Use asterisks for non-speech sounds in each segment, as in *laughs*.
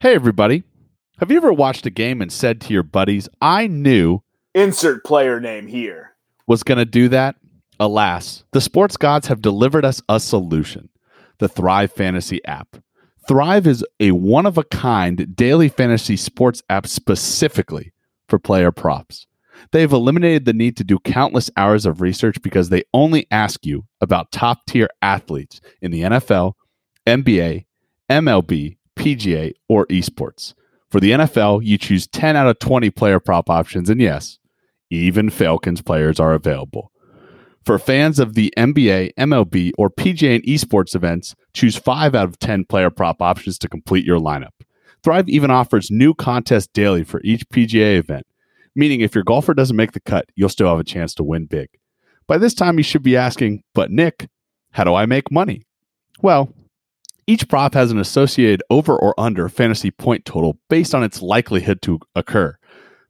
Hey, everybody. Have you ever watched a game and said to your buddies, I knew Insert player name here. was going to do that? Alas, the sports gods have delivered us a solution the Thrive Fantasy app. Thrive is a one of a kind daily fantasy sports app specifically for player props. They've eliminated the need to do countless hours of research because they only ask you about top tier athletes in the NFL, NBA, MLB, PGA, or esports. For the NFL, you choose 10 out of 20 player prop options, and yes, even Falcons players are available. For fans of the NBA, MLB, or PGA and esports events, choose 5 out of 10 player prop options to complete your lineup. Thrive even offers new contests daily for each PGA event, meaning if your golfer doesn't make the cut, you'll still have a chance to win big. By this time, you should be asking, but Nick, how do I make money? Well, each prop has an associated over or under fantasy point total based on its likelihood to occur.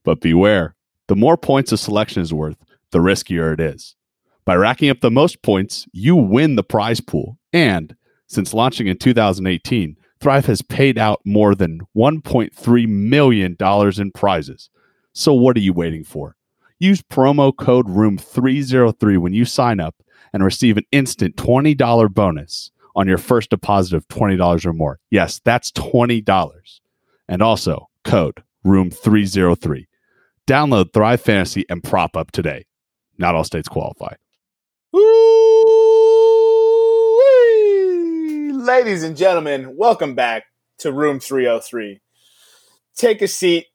But beware, the more points a selection is worth, the riskier it is. By racking up the most points, you win the prize pool. And since launching in 2018, Thrive has paid out more than $1.3 million in prizes. So what are you waiting for? Use promo code ROOM303 when you sign up and receive an instant $20 bonus on your first deposit of $20 or more. Yes, that's $20. And also code ROOM303. Download Thrive Fantasy and prop up today. Not all states qualify. Woo-wee. Ladies and gentlemen, welcome back to Room 303. Take a seat,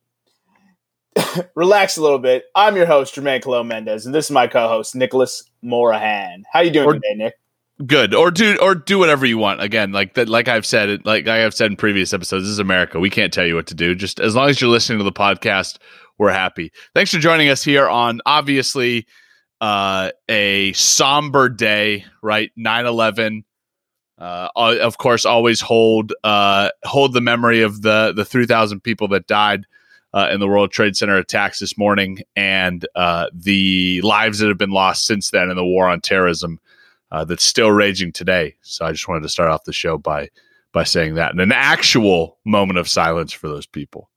*laughs* relax a little bit. I'm your host, Jermaine Colo Mendez, and this is my co-host, Nicholas Morahan. How you doing Or- today, Nick? Good. Or do or do whatever you want. Again, like that like I've said like I have said in previous episodes, this is America. We can't tell you what to do. Just as long as you're listening to the podcast, we're happy. Thanks for joining us here on obviously uh a somber day, right? 9/11 uh, of course, always hold uh, hold the memory of the the three thousand people that died uh, in the World Trade Center attacks this morning, and uh, the lives that have been lost since then in the war on terrorism uh, that's still raging today. So I just wanted to start off the show by by saying that, and an actual moment of silence for those people.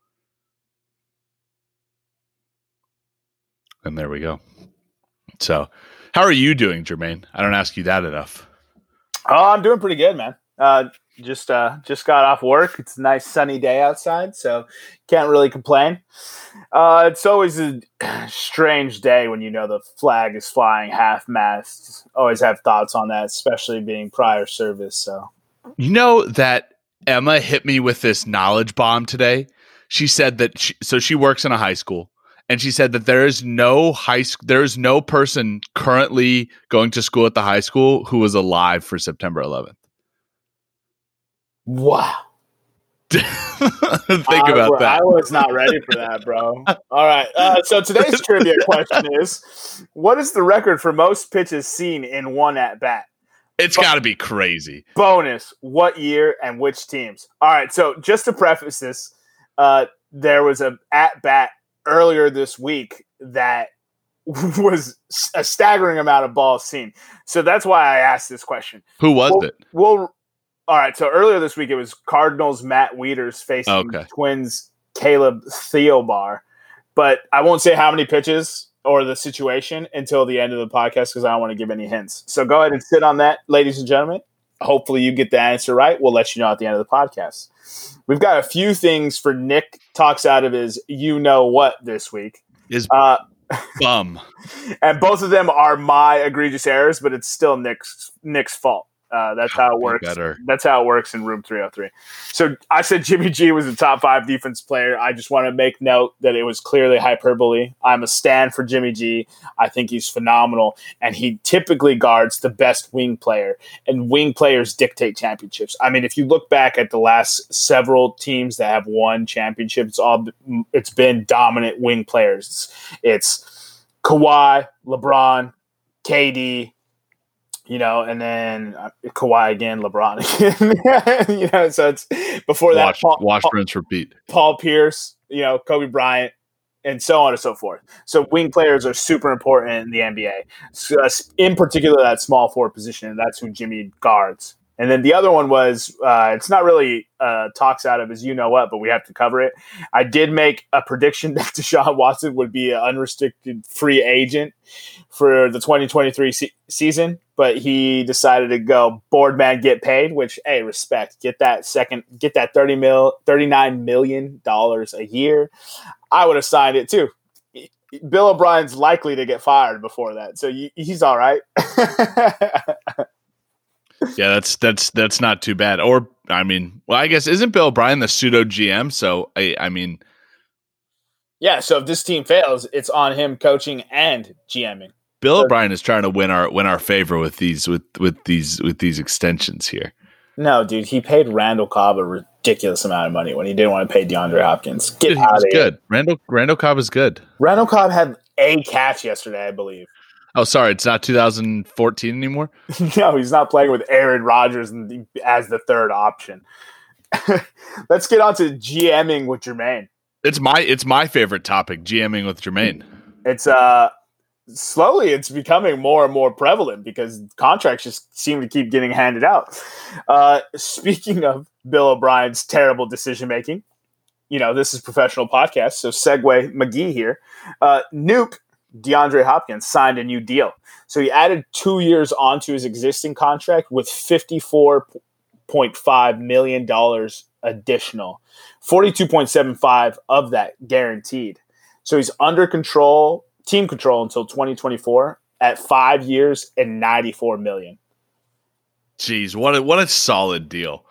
And there we go. So, how are you doing, Jermaine? I don't ask you that enough. Oh, I'm doing pretty good, man. Uh, just uh, just got off work. It's a nice sunny day outside, so can't really complain. Uh, it's always a *clears throat* strange day when you know the flag is flying half mast. Always have thoughts on that, especially being prior service. So You know that Emma hit me with this knowledge bomb today. She said that she, so she works in a high school and she said that there is no high school there is no person currently going to school at the high school who was alive for September 11th. Wow, *laughs* Think I, about that. I was not ready for that, bro. All right. Uh, so today's trivia *laughs* question is: What is the record for most pitches seen in one at bat? It's got to be crazy. bonus what year and which teams all right so just to preface this uh there was a at bat earlier this week that *laughs* was a staggering amount of balls seen so that's why i asked this question Who was well, it? well all right so earlier this week it was cardinals matt wieters facing Okay. twins caleb thielbar. But i won't say how many pitches or the situation until the end of the podcast because i don't want to give any hints. So go ahead and sit on that ladies and gentlemen. Hopefully you get the answer right. We'll let you know at the end of the podcast. We've got a few things for nick talks out of his you know what this week. Is uh, bum. *laughs* and both of them are my egregious errors but it's still nick's nick's fault uh, that's how it works Better. that's how it works in room 303. So I said Jimmy G was a top five defense player. I just want to make note that it was clearly hyperbole. I'm a stand for Jimmy G. I think he's phenomenal. And he typically guards the best wing player. And wing players dictate championships. I mean, if you look back at the last several teams that have won championships, it's all it's been dominant wing players. It's Kawhi, LeBron, KD, you know, and then uh, Kawhi again, LeBron *laughs* again. *laughs* you know, so it's before that Watch, Paul, watch, Paul, rinse, repeat. Paul Pierce, you know, Kobe Bryant, and so on and so forth. So wing players are super important in the NBA, so, in particular that small forward position, that's who Jimmy guards. And then the other one was uh, it's not really uh, talks out of as you know what, but we have to cover it. I did make a prediction *laughs* that Deshaun Watson would be an unrestricted free agent for the 2023 se- season, but he decided to go board man get paid, which hey, respect. Get that second, get that 30 mil, 39 million dollars a year. I would have signed it too. Bill O'Brien's likely to get fired before that, so he's all right. *laughs* yeah, that's that's that's not too bad. Or I mean, well, I guess isn't Bill O'Brien the pseudo GM? So I, I mean, yeah. So if this team fails, it's on him coaching and GMing. Bill O'Brien is trying to win our win our favor with these with with these with these extensions here. No, dude, he paid Randall Cobb a ridiculous amount of money when he didn't want to pay DeAndre Hopkins. Get dude, out of good. Here. Randall Randall Cobb is good. Randall Cobb had a catch yesterday, I believe. Oh, sorry, it's not 2014 anymore. *laughs* no, he's not playing with Aaron Rodgers as the third option. *laughs* Let's get on to GMing with Jermaine. It's my it's my favorite topic, GMing with Jermaine. It's uh slowly it's becoming more and more prevalent because contracts just seem to keep getting handed out. Uh, speaking of Bill O'Brien's terrible decision making, you know this is professional podcast, so segue McGee here. Uh, Nuke DeAndre Hopkins signed a new deal. So he added two years onto his existing contract with $54.5 million additional, 42.75 of that guaranteed. So he's under control, team control until 2024 at five years and 94 million. Jeez, what a, what a solid deal.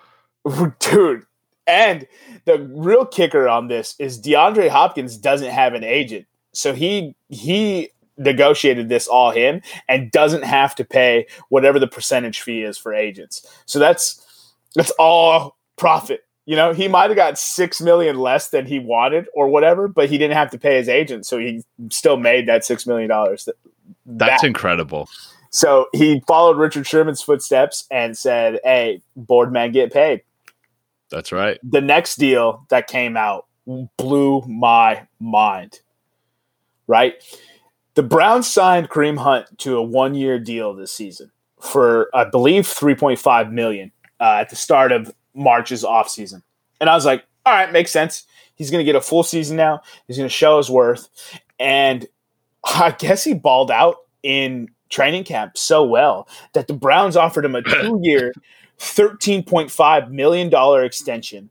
*laughs* Dude, and the real kicker on this is DeAndre Hopkins doesn't have an agent so he he negotiated this all him and doesn't have to pay whatever the percentage fee is for agents. So that's that's all profit. You know, he might have got six million less than he wanted or whatever, but he didn't have to pay his agent, so he still made that six million dollars. That's incredible. So he followed Richard Sherman's footsteps and said, "Hey, board man, get paid." That's right. The next deal that came out blew my mind right? The Browns signed Kareem Hunt to a one-year deal this season for, I believe, 3.5 million uh, at the start of March's offseason. And I was like, all right, makes sense. He's going to get a full season now. He's going to show his worth. And I guess he balled out in training camp so well that the Browns offered him a *laughs* two-year, $13.5 million extension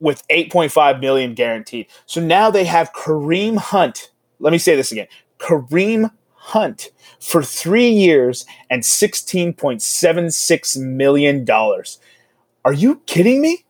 with 8.5 million guaranteed. So now they have Kareem Hunt. Let me say this again. Kareem Hunt for 3 years and 16.76 million dollars. Are you kidding me?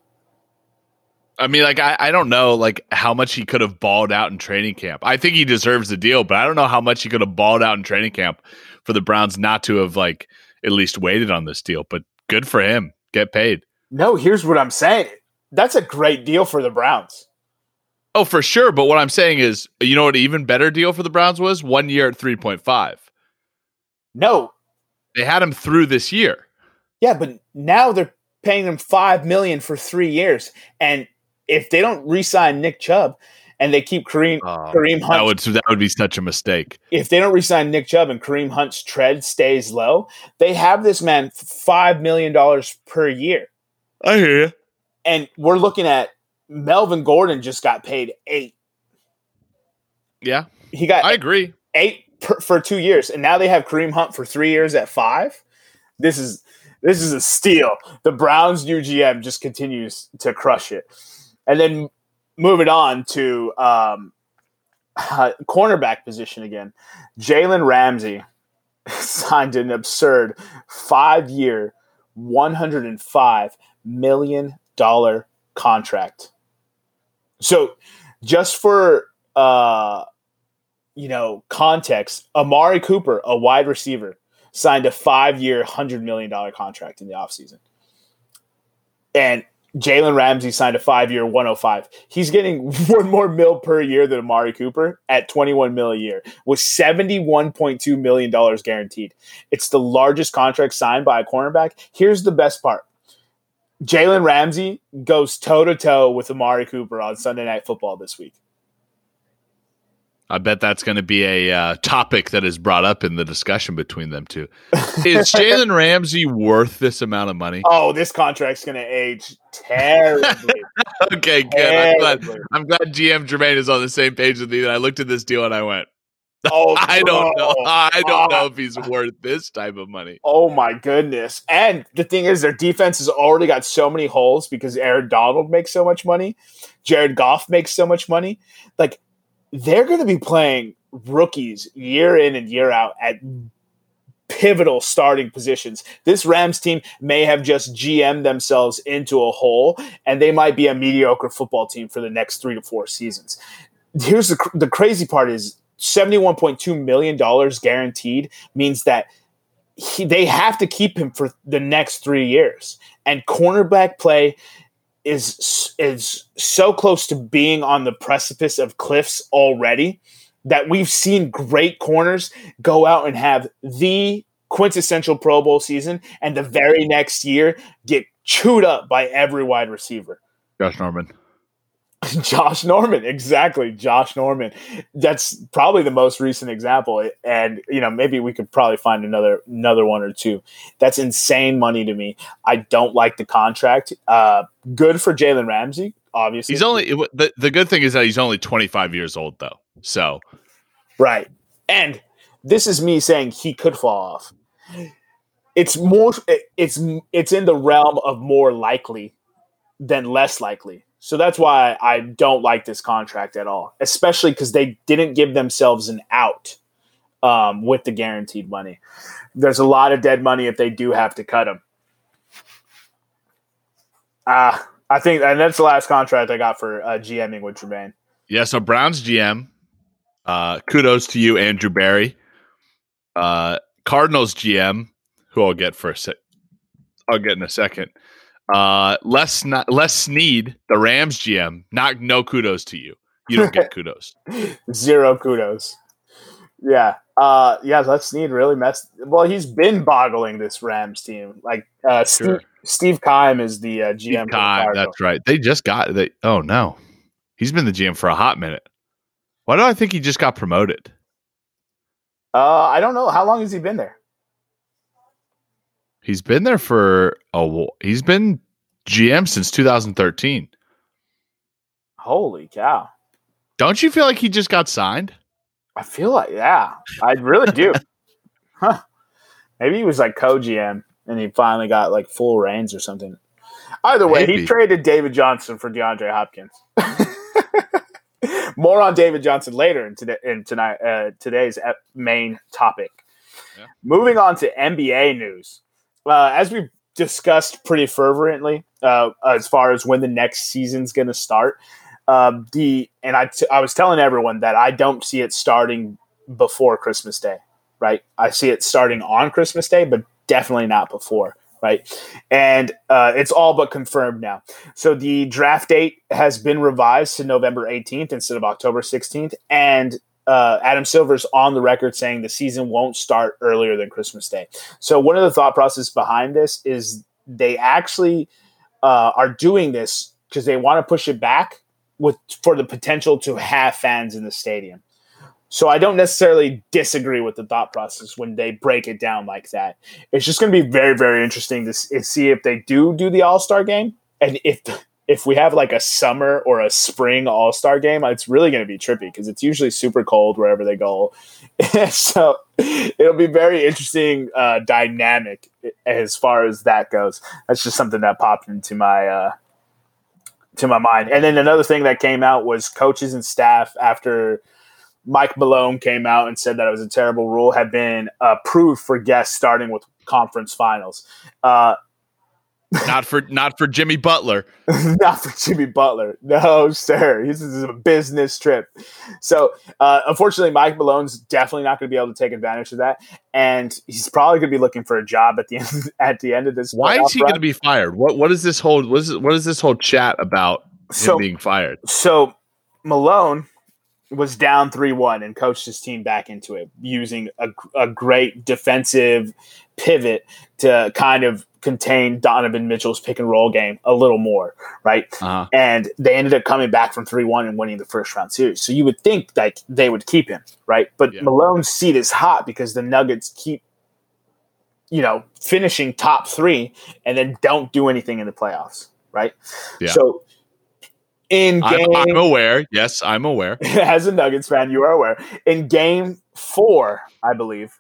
I mean, like I, I don't know like how much he could have balled out in training camp. I think he deserves the deal, but I don't know how much he could have balled out in training camp for the Browns not to have like at least waited on this deal. But good for him. Get paid. No, here's what I'm saying that's a great deal for the Browns. Oh, for sure. But what I'm saying is, you know what even better deal for the Browns was? One year at 3.5. No. They had him through this year. Yeah, but now they're paying him five million for three years. And if they don't re-sign Nick Chubb and they keep Kareem uh, Kareem Hunt, that would that would be such a mistake. If they don't re-sign Nick Chubb and Kareem Hunt's tread stays low, they have this man five million dollars per year. I hear you. And we're looking at Melvin Gordon just got paid eight. Yeah, he got. I agree. Eight per, for two years, and now they have Kareem Hunt for three years at five. This is this is a steal. The Browns' new GM just continues to crush it. And then moving on to um, uh, *laughs* cornerback position again, Jalen Ramsey *laughs* signed an absurd five-year, one hundred and five million dollar contract. So, just for uh, you know context, Amari Cooper, a wide receiver, signed a five-year, hundred million dollar contract in the offseason. and Jalen Ramsey signed a five-year, one hundred oh five. He's getting *laughs* one more mil per year than Amari Cooper at twenty-one mil a year, with seventy-one point two million dollars guaranteed. It's the largest contract signed by a cornerback. Here's the best part: Jalen Ramsey goes toe to toe with Amari Cooper on Sunday Night Football this week. I bet that's going to be a uh, topic that is brought up in the discussion between them two. Is *laughs* Jalen Ramsey worth this amount of money? Oh, this contract's going to age terribly. *laughs* okay, good. I'm glad, I'm glad GM Jermaine is on the same page with me. That I looked at this deal and I went, Oh, *laughs* I don't know. I don't know if he's ah. worth this type of money. Oh my goodness! And the thing is, their defense has already got so many holes because Aaron Donald makes so much money, Jared Goff makes so much money. Like they're going to be playing rookies year in and year out at pivotal starting positions. This Rams team may have just GM themselves into a hole, and they might be a mediocre football team for the next three to four seasons. Here's the, the crazy part is $71.2 million guaranteed means that he, they have to keep him for the next three years. And cornerback play is is so close to being on the precipice of cliffs already that we've seen great corners go out and have the quintessential Pro Bowl season and the very next year get chewed up by every wide receiver. Josh Norman. *laughs* Josh Norman, exactly. Josh Norman. That's probably the most recent example, and you know maybe we could probably find another another one or two. That's insane money to me. I don't like the contract. Uh, good for Jalen Ramsey, obviously. He's only the the good thing is that he's only twenty five years old though. So, right, and this is me saying he could fall off. It's more. It's it's in the realm of more likely than less likely so that's why I don't like this contract at all, especially because they didn't give themselves an out um, with the guaranteed money. There's a lot of dead money if they do have to cut him. Uh, I think, and that's the last contract I got for uh, GMing with Jermaine. Yeah, so Browns GM. Uh, kudos to you, Andrew Berry. Uh, Cardinals GM, who I'll get for a sec. I'll get in a second. Uh, Les Les Snead, the Rams GM, not no kudos to you. You don't get *laughs* kudos. Zero kudos. Yeah. Uh, yeah, Les Snead really messed. Well, he's been boggling this Rams team. Like uh, sure. Steve, Steve Keim is the uh, GM. Keim, that's right. They just got they. Oh no, he's been the GM for a hot minute. Why do I think he just got promoted? Uh, I don't know. How long has he been there? He's been there for a. He's been GM since 2013. Holy cow! Don't you feel like he just got signed? I feel like yeah, I really do. *laughs* huh? Maybe he was like co-GM and he finally got like full reins or something. Either way, Maybe. he traded David Johnson for DeAndre Hopkins. *laughs* More on David Johnson later in, today, in tonight uh, today's main topic. Yeah. Moving on to NBA news uh, as we've discussed pretty fervently, uh, as far as when the next season's going to start, uh, the and I, t- I was telling everyone that I don't see it starting before Christmas Day. Right, I see it starting on Christmas Day, but definitely not before right? And uh, it's all but confirmed now. So the draft date has been revised to November 18th instead of October 16th, and uh, Adam Silver's on the record saying the season won't start earlier than Christmas Day. So one of the thought process behind this is they actually uh, are doing this because they want to push it back with for the potential to have fans in the stadium. So I don't necessarily disagree with the thought process when they break it down like that. It's just going to be very, very interesting to see if they do do the All Star game and if if we have like a summer or a spring all star game, it's really going to be trippy because it's usually super cold wherever they go. *laughs* so it'll be very interesting uh, dynamic as far as that goes. That's just something that popped into my uh, to my mind. And then another thing that came out was coaches and staff after Mike Malone came out and said that it was a terrible rule had been approved for guests starting with conference finals. Uh, not for not for Jimmy Butler. *laughs* not for Jimmy Butler. No, sir. This is a business trip. So, uh, unfortunately, Mike Malone's definitely not going to be able to take advantage of that, and he's probably going to be looking for a job at the end *laughs* at the end of this. Why is he going to be fired? What what is this whole what is what is this whole chat about so, being fired? So Malone was down 3-1 and coached his team back into it using a, a great defensive pivot to kind of contain Donovan Mitchell's pick and roll game a little more, right? Uh-huh. And they ended up coming back from 3 1 and winning the first round series. So you would think like they would keep him, right? But Yeah. Malone's seat is hot because the Nuggets keep, you know, finishing top three and then don't do anything in the playoffs, right? Yeah. So in game, I'm, I'm aware. Yes, I'm aware. *laughs* as a Nuggets fan, you are aware. In game four, I believe,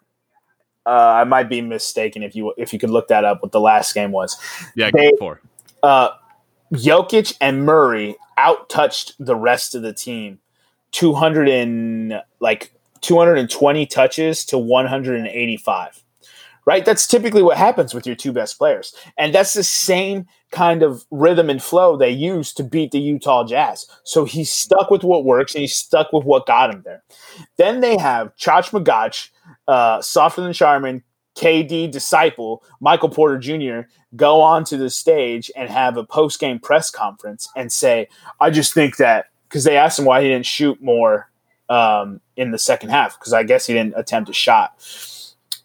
uh, I might be mistaken if you if you could look that up. What the last game was? Yeah, They- game four. Uh, Jokic and Murray outtouched the rest of the team, two hundred and like two hundred and twenty touches to one hundred and eighty five. Right, that's typically what happens with your two best players, and that's the same kind of rhythm and flow they use to beat the Utah Jazz. So he's stuck with what works, and he's stuck with what got him there. Then they have Chach Magach, uh, Softer Than Charmin, KD Disciple, Michael Porter Jr. go onto the stage and have a post game press conference and say, I just think that because they asked him why he didn't shoot more um, in the second half because I guess he didn't attempt a shot.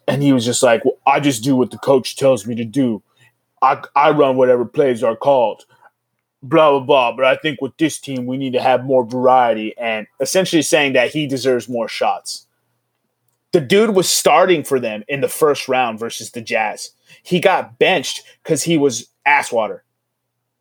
And he was just like, well, I just do what the coach tells me to do. I, I run whatever plays are called blah blah blah. But I think with this team, we need to have more variety, and essentially saying that he deserves more shots. The dude was starting for them in the first round versus the Jazz. He got benched because he was ass water.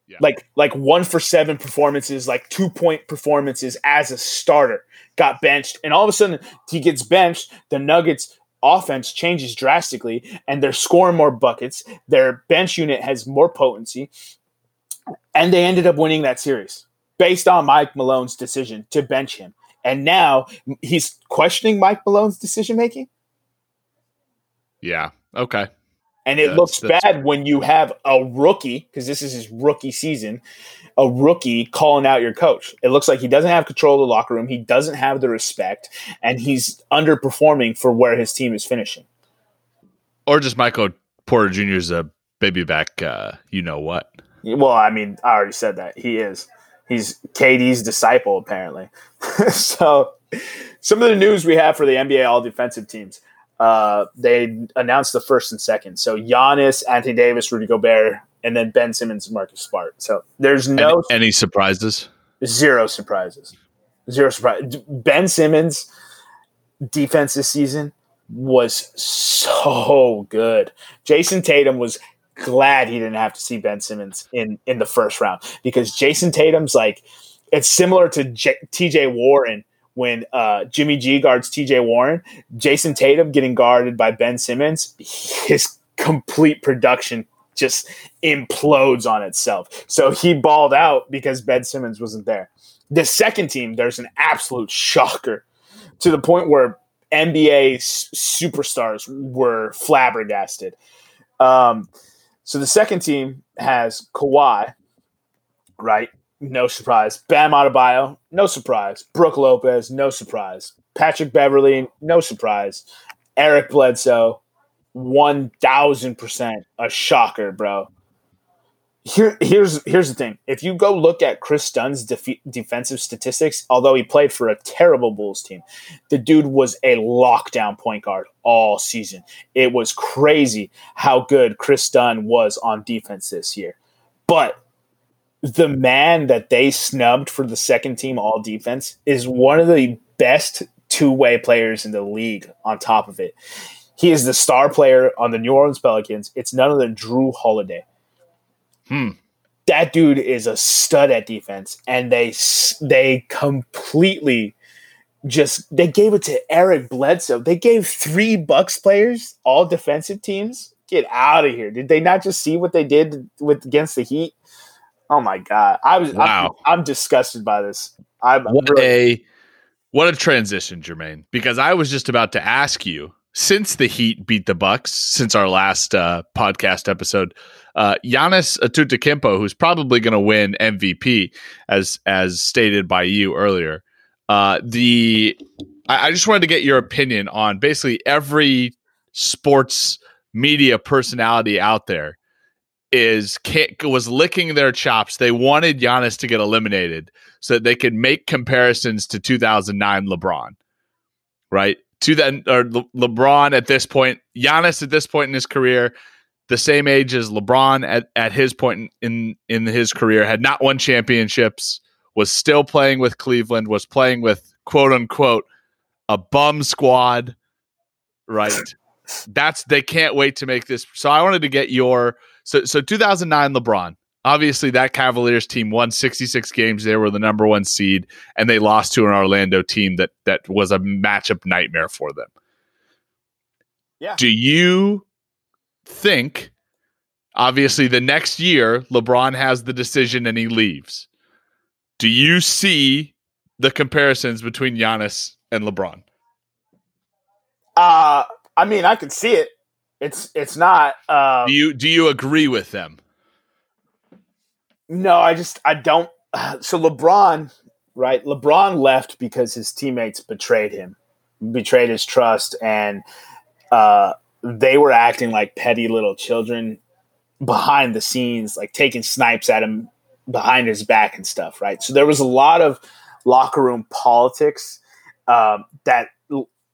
Yeah. Like like one for seven performances, like two point performances as a starter, got benched, and all of a sudden he gets benched. The Nuggets offense changes drastically, and they're scoring more buckets. Their bench unit has more potency, and they ended up winning that series based on Mike Malone's decision to bench him. And now he's questioning Mike Malone's decision making. Yeah. Okay. And it That's- looks that's- bad when you have a rookie, because this is his rookie season, a rookie calling out your coach. It looks like he doesn't have control of the locker room. He doesn't have the respect, and he's underperforming for where his team is finishing. Or just Michael Porter Jr. is a baby back. Uh, you know what? Well, I mean, I already said that. He is. He's KD's disciple, apparently. *laughs* so, some of the news we have for the NBA all defensive teams. Uh, they announced the first and second. So, Giannis, Anthony Davis, Rudy Gobert, and then Ben Simmons, and Marcus Smart. So, there's no Any, any surprises? zero surprises. Zero surprise. Ben Simmons' defense this season was so good. Jayson Tatum was glad he didn't have to see Ben Simmons in in the first round because Jayson Tatum's like it's similar to J- TJ Warren when uh, Jimmy G guards TJ Warren. Jayson Tatum getting guarded by Ben Simmons, his complete production just implodes on itself. So he balled out because Ben Simmons wasn't there. The second team, there's an absolute shocker to the point where NBA superstars were flabbergasted. Um, so the second team has Kawhi, right? No surprise. Bam Adebayo, no surprise. Brook Lopez, no surprise. Patrick Beverley, no surprise. Eric Bledsoe, one thousand percent a shocker, bro. Here, here's here's the thing. If you go look at Kris Dunn's defe- defensive statistics, although he played for a terrible Bulls team, the dude was a lockdown point guard all season. It was crazy how good Kris Dunn was on defense this year. But the man that they snubbed for the second team all defense is one of the best two way players in the league, on top of it. He is the star player on the New Orleans Pelicans. It's none other than Jrue Holiday. Hmm. That dude is a stud at defense, and they they completely just they gave it to Eric Bledsoe. They gave three Bucks players all defensive teams. Get out of here! Did they not just see what they did with against the Heat? Oh my god! I was Wow. I'm, I'm disgusted by this. I'm What really- a what a transition, Jermaine. Because I was just about to ask you since the Heat beat the Bucks since our last uh, podcast episode, uh, Giannis Antetokounmpo, who's probably going to win MVP, as as stated by you earlier. Uh, the I, I just wanted to get your opinion on basically every sports media personality out there is was licking their chops. They wanted Giannis to get eliminated so that they could make comparisons to 2009 LeBron, right? To or Le- LeBron at this point, Giannis at this point in his career, the same age as LeBron at, at his point in in his career, had not won championships, was still playing with Cleveland, was playing with quote unquote a bum squad, right? That's they can't wait to make this. So I wanted to get your so so 2009 LeBron. Obviously, that Cavaliers team won 66 games. They were the number one seed, and they lost to an Orlando team that that was a matchup nightmare for them. Yeah. Do you think? Obviously, the next year, LeBron has the decision and he leaves. Do you see the comparisons between Giannis and LeBron? Uh, I mean, I can see it. It's it's not. Uh, Do you do you agree with them? No, I just I don't. *sighs* So LeBron, right? LeBron left because his teammates betrayed him, betrayed his trust, and uh, they were acting like petty little children behind the scenes, like taking snipes at him behind his back and stuff, right? So there was a lot of locker room politics um, that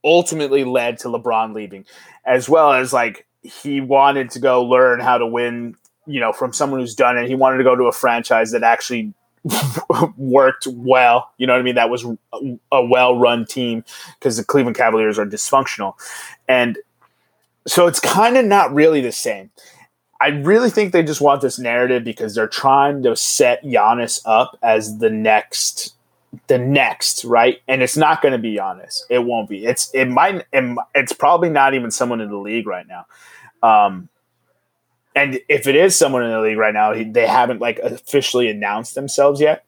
ultimately led to LeBron leaving, as well as like he wanted to go learn how to win, you know, from someone who's done it. He wanted to go to a franchise that actually *laughs* worked well. You know what I mean? That was a, a well-run team because the Cleveland Cavaliers are dysfunctional, and so it's kind of not really the same. I really think they just want this narrative because they're trying to set Giannis up as the next, the next, right? And it's not going to be Giannis. It won't be. It's it might. It's probably not even someone in the league right now. Um, and if it is someone in the league right now, they haven't like officially announced themselves yet.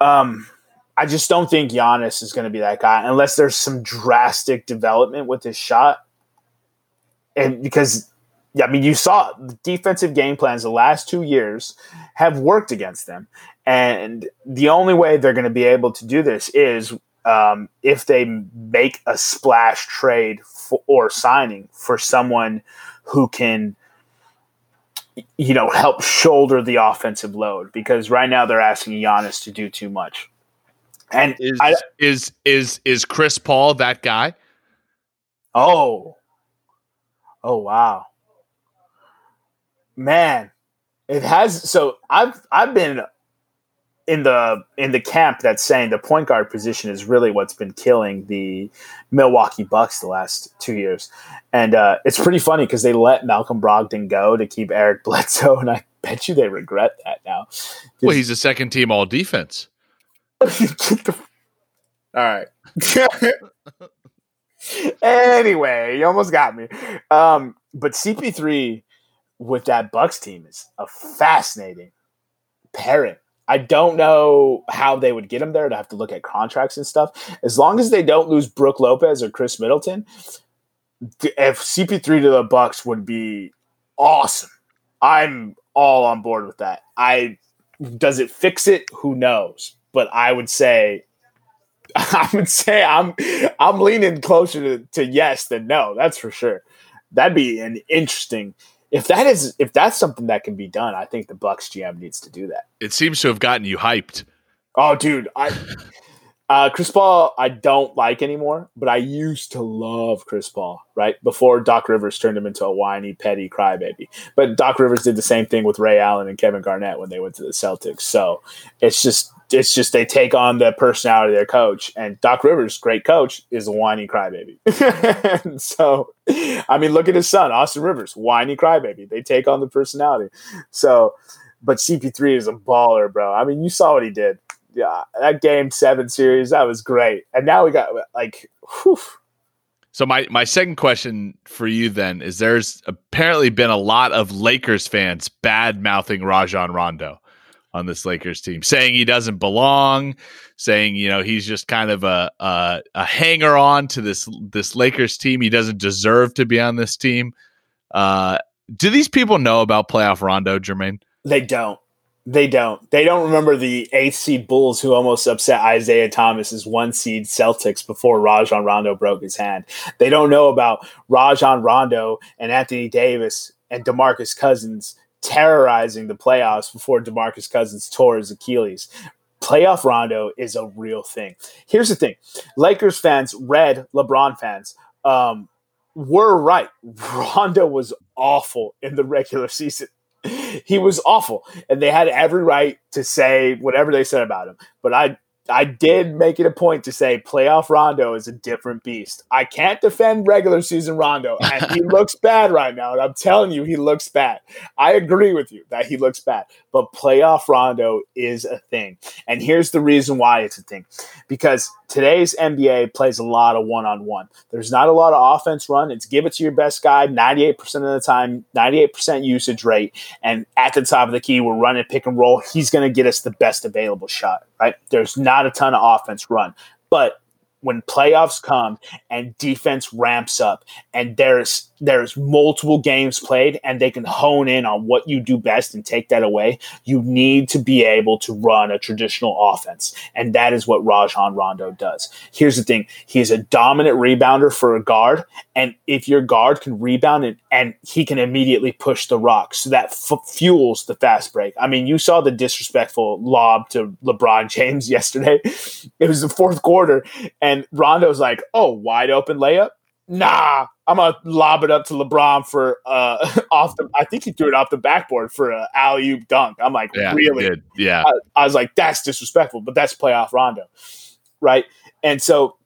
Um, I just don't think Giannis is going to be that guy unless there's some drastic development with his shot. And because I mean, you saw the defensive game plans the last two years have worked against them. And the only way they're going to be able to do this is um, if they make a splash trade for, or signing for someone who can, you know, help shoulder the offensive load. Because right now they're asking Giannis to do too much. And Is I, is is is Chris Paul that guy? oh, oh wow, man, it has. So I've I've been in the in the camp that's saying the point guard position is really what's been killing the Milwaukee Bucks the last two years, and uh, it's pretty funny because they let Malcolm Brogdon go to keep Eric *laughs* Bledsoe, and I bet you they regret that now. Well, he's a second team all defense. The- *laughs* All right. *laughs* anyway, you almost got me. Um, but CP3 with that Bucks team is a fascinating pairing. I don't know how they would get him there. To have to look at contracts and stuff. As long as they don't lose Brook Lopez or Khris Middleton, if CP3 to the Bucks would be awesome. I'm all on board with that. I does it fix it? Who knows? But I would say *laughs* I would say I'm I'm leaning closer to, to yes than no. That's for sure. That'd be an interesting if that is if that's something that can be done. I think the Bucks GM needs to do that. It seems to have gotten you hyped. Oh, dude, I *laughs* uh, Chris Paul I don't like anymore, but I used to love Chris Paul. Right before Doc Rivers turned him into a whiny, petty crybaby. But Doc Rivers did the same thing with Ray Allen and Kevin Garnett when they went to the Celtics. So it's just it's just they take on the personality of their coach. And Doc Rivers, great coach, is a whiny crybaby. *laughs* so, I mean, look at his son, Austin Rivers, whiny crybaby. They take on the personality. So, but CP3 is a baller, bro. I mean, you saw what he did. Yeah, that game seven series, that was great. And now we got like, whew, So my my second question for you then is there's apparently been a lot of Lakers fans bad mouthing Rajon Rondo on this Lakers team, saying he doesn't belong, saying you know he's just kind of a a, a hanger on to this this Lakers team. He doesn't deserve to be on this team. Uh, do these people know about playoff Rondo, Jermaine? they don't. They don't. They don't remember the eighth seed Bulls who almost upset Isaiah Thomas's one seed Celtics before Rajon Rondo broke his hand. They don't know about Rajon Rondo and Anthony Davis and DeMarcus Cousins terrorizing the playoffs before DeMarcus Cousins tore his Achilles. Playoff Rondo is a real thing. Here's the thing Lakers fans, red LeBron fans, um, we're right. *laughs* Rondo was awful in the regular season. *laughs* He was awful, and they had every right to say whatever they said about him. But I I did make it a point to say playoff Rondo is a different beast. I can't defend regular season Rondo, and he *laughs* looks bad right now. And I'm telling you, he looks bad. I agree with you that he looks bad, but playoff Rondo is a thing. And here's the reason why it's a thing because today's NBA plays a lot of one on one. There's not a lot of offense run. It's give it to your best guy 98% of the time, 98% usage rate. And at the top of the key, we're running pick and roll. He's going to get us the best available shot, right? There's not a ton of offense run. But when playoffs come and defense ramps up and there's there's multiple games played and they can hone in on what you do best and take that away, you need to be able to run a traditional offense. And that is what Rajon Rondo does. Here's the thing he's a dominant rebounder for a guard. And if your guard can rebound and, and he can immediately push the rock, so that f- fuels the fast break. I mean, you saw the disrespectful lob to LeBron *laughs* James yesterday. It was the fourth quarter, and Rondo's like, oh, wide open layup nah, I'm gonna lob it up to LeBron for uh *laughs* off the. I think he threw it off the backboard for an alley oop dunk. I'm like, Yeah, really? Yeah. I, I was like, that's disrespectful, but that's playoff Rondo, right? And so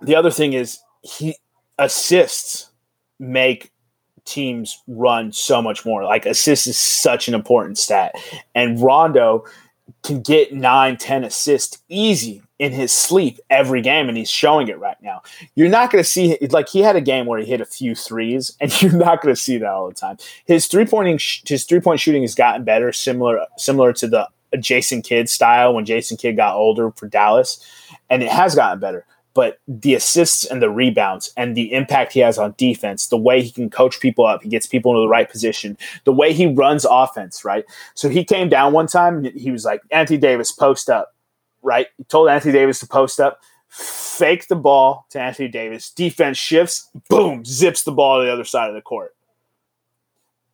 the other thing is he assists make teams run so much more. Like assists is such an important stat, and Rondo can get nine, 10 assists easy in his sleep every game, and he's showing it right now. You're not going to see like he had a game where he hit a few threes, *laughs* and you're not going to see that all the time. His three pointing, his three point shooting has gotten better, similar similar to the Jason Kidd style when Jason Kidd got older for Dallas, and it has gotten better. But the assists and the rebounds and the impact he has on defense, the way he can coach people up, he gets people into the right position, the way he runs offense, right? So he came down one time, and he was like, Anthony Davis, post up right? He told Anthony Davis to post up, fake the ball to Anthony Davis. Defense shifts, boom, zips the ball to the other side of the court.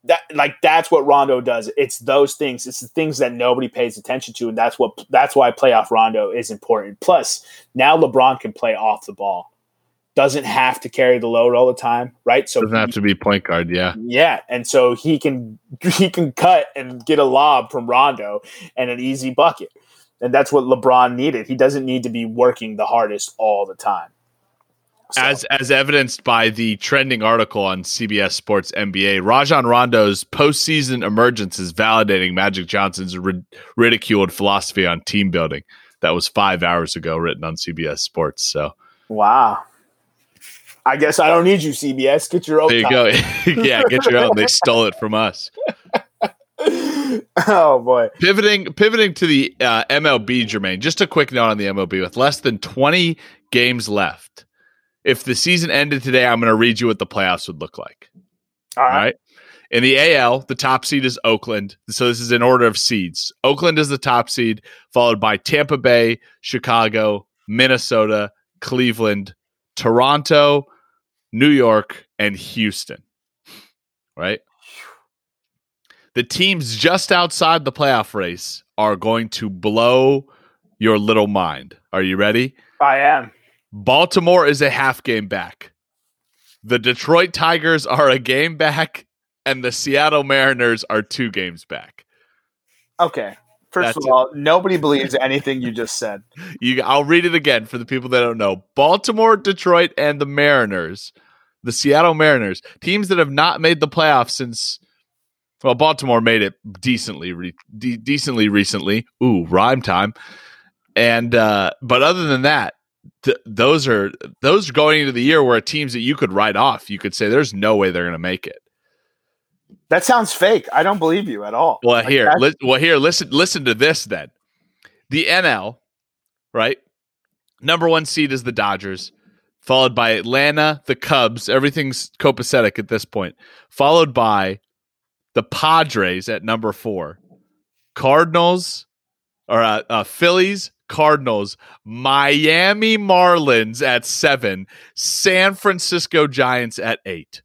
That like that's what Rondo does. It's those things. It's the things that nobody pays attention to, and that's what that's why playoff Rondo is important. Plus, now LeBron can play off the ball. Doesn't have to carry the load all the time, right? So Doesn't have to be point guard. Yeah. yeah, and so he can *laughs* he can cut and get a lob from Rondo and an easy bucket. And that's what LeBron needed. He doesn't need to be working the hardest all the time. So, As as evidenced by the trending article on CBS Sports NBA, Rajon Rondo's postseason emergence is validating Magic Johnson's rid- ridiculed philosophy on team building. That was five hours ago, written on CBS Sports. So wow. I guess I don't need you, CBS. Get your own. there you go. *laughs* yeah, get your own. They stole it from us. *laughs* oh boy. Pivoting pivoting to the uh, MLB, Jermaine. Just a quick note on the MLB. With less than twenty games left, if the season ended today, I'm going to read you what the playoffs would look like. All All right. right. In the AL, the top seed is Oakland. So this is in order of seeds. Oakland is the top seed, followed by Tampa Bay, Chicago, Minnesota, Cleveland, Toronto, New York, and Houston. Right? The teams just outside the playoff race are going to blow your little mind. Are you ready? I am. Baltimore is a half game back. The Detroit Tigers are a game back, and the Seattle Mariners are two games back. Okay. First That's of it. all, nobody believes anything you just said. *laughs* You, I'll read it again for the people that don't know. Baltimore, Detroit, and the Mariners, the Seattle Mariners, teams that have not made the playoffs since. Well, Baltimore made it decently, re, de- decently recently. Ooh, rhyme time. And uh, but other than that, th- those are those are going into the year where teams that you could write off. You could say there's no way they're going to make it. That sounds fake. I don't believe you at all. Well, Like, here, li- well, here, listen, listen to this. Then, the NL, right? Number one seed is the Dodgers, followed by Atlanta, the Cubs. Everything's copacetic at this point. Followed by the Padres at number four, Cardinals, or uh, uh, Phillies, Cardinals, Miami Marlins at seven, San Francisco Giants at eight.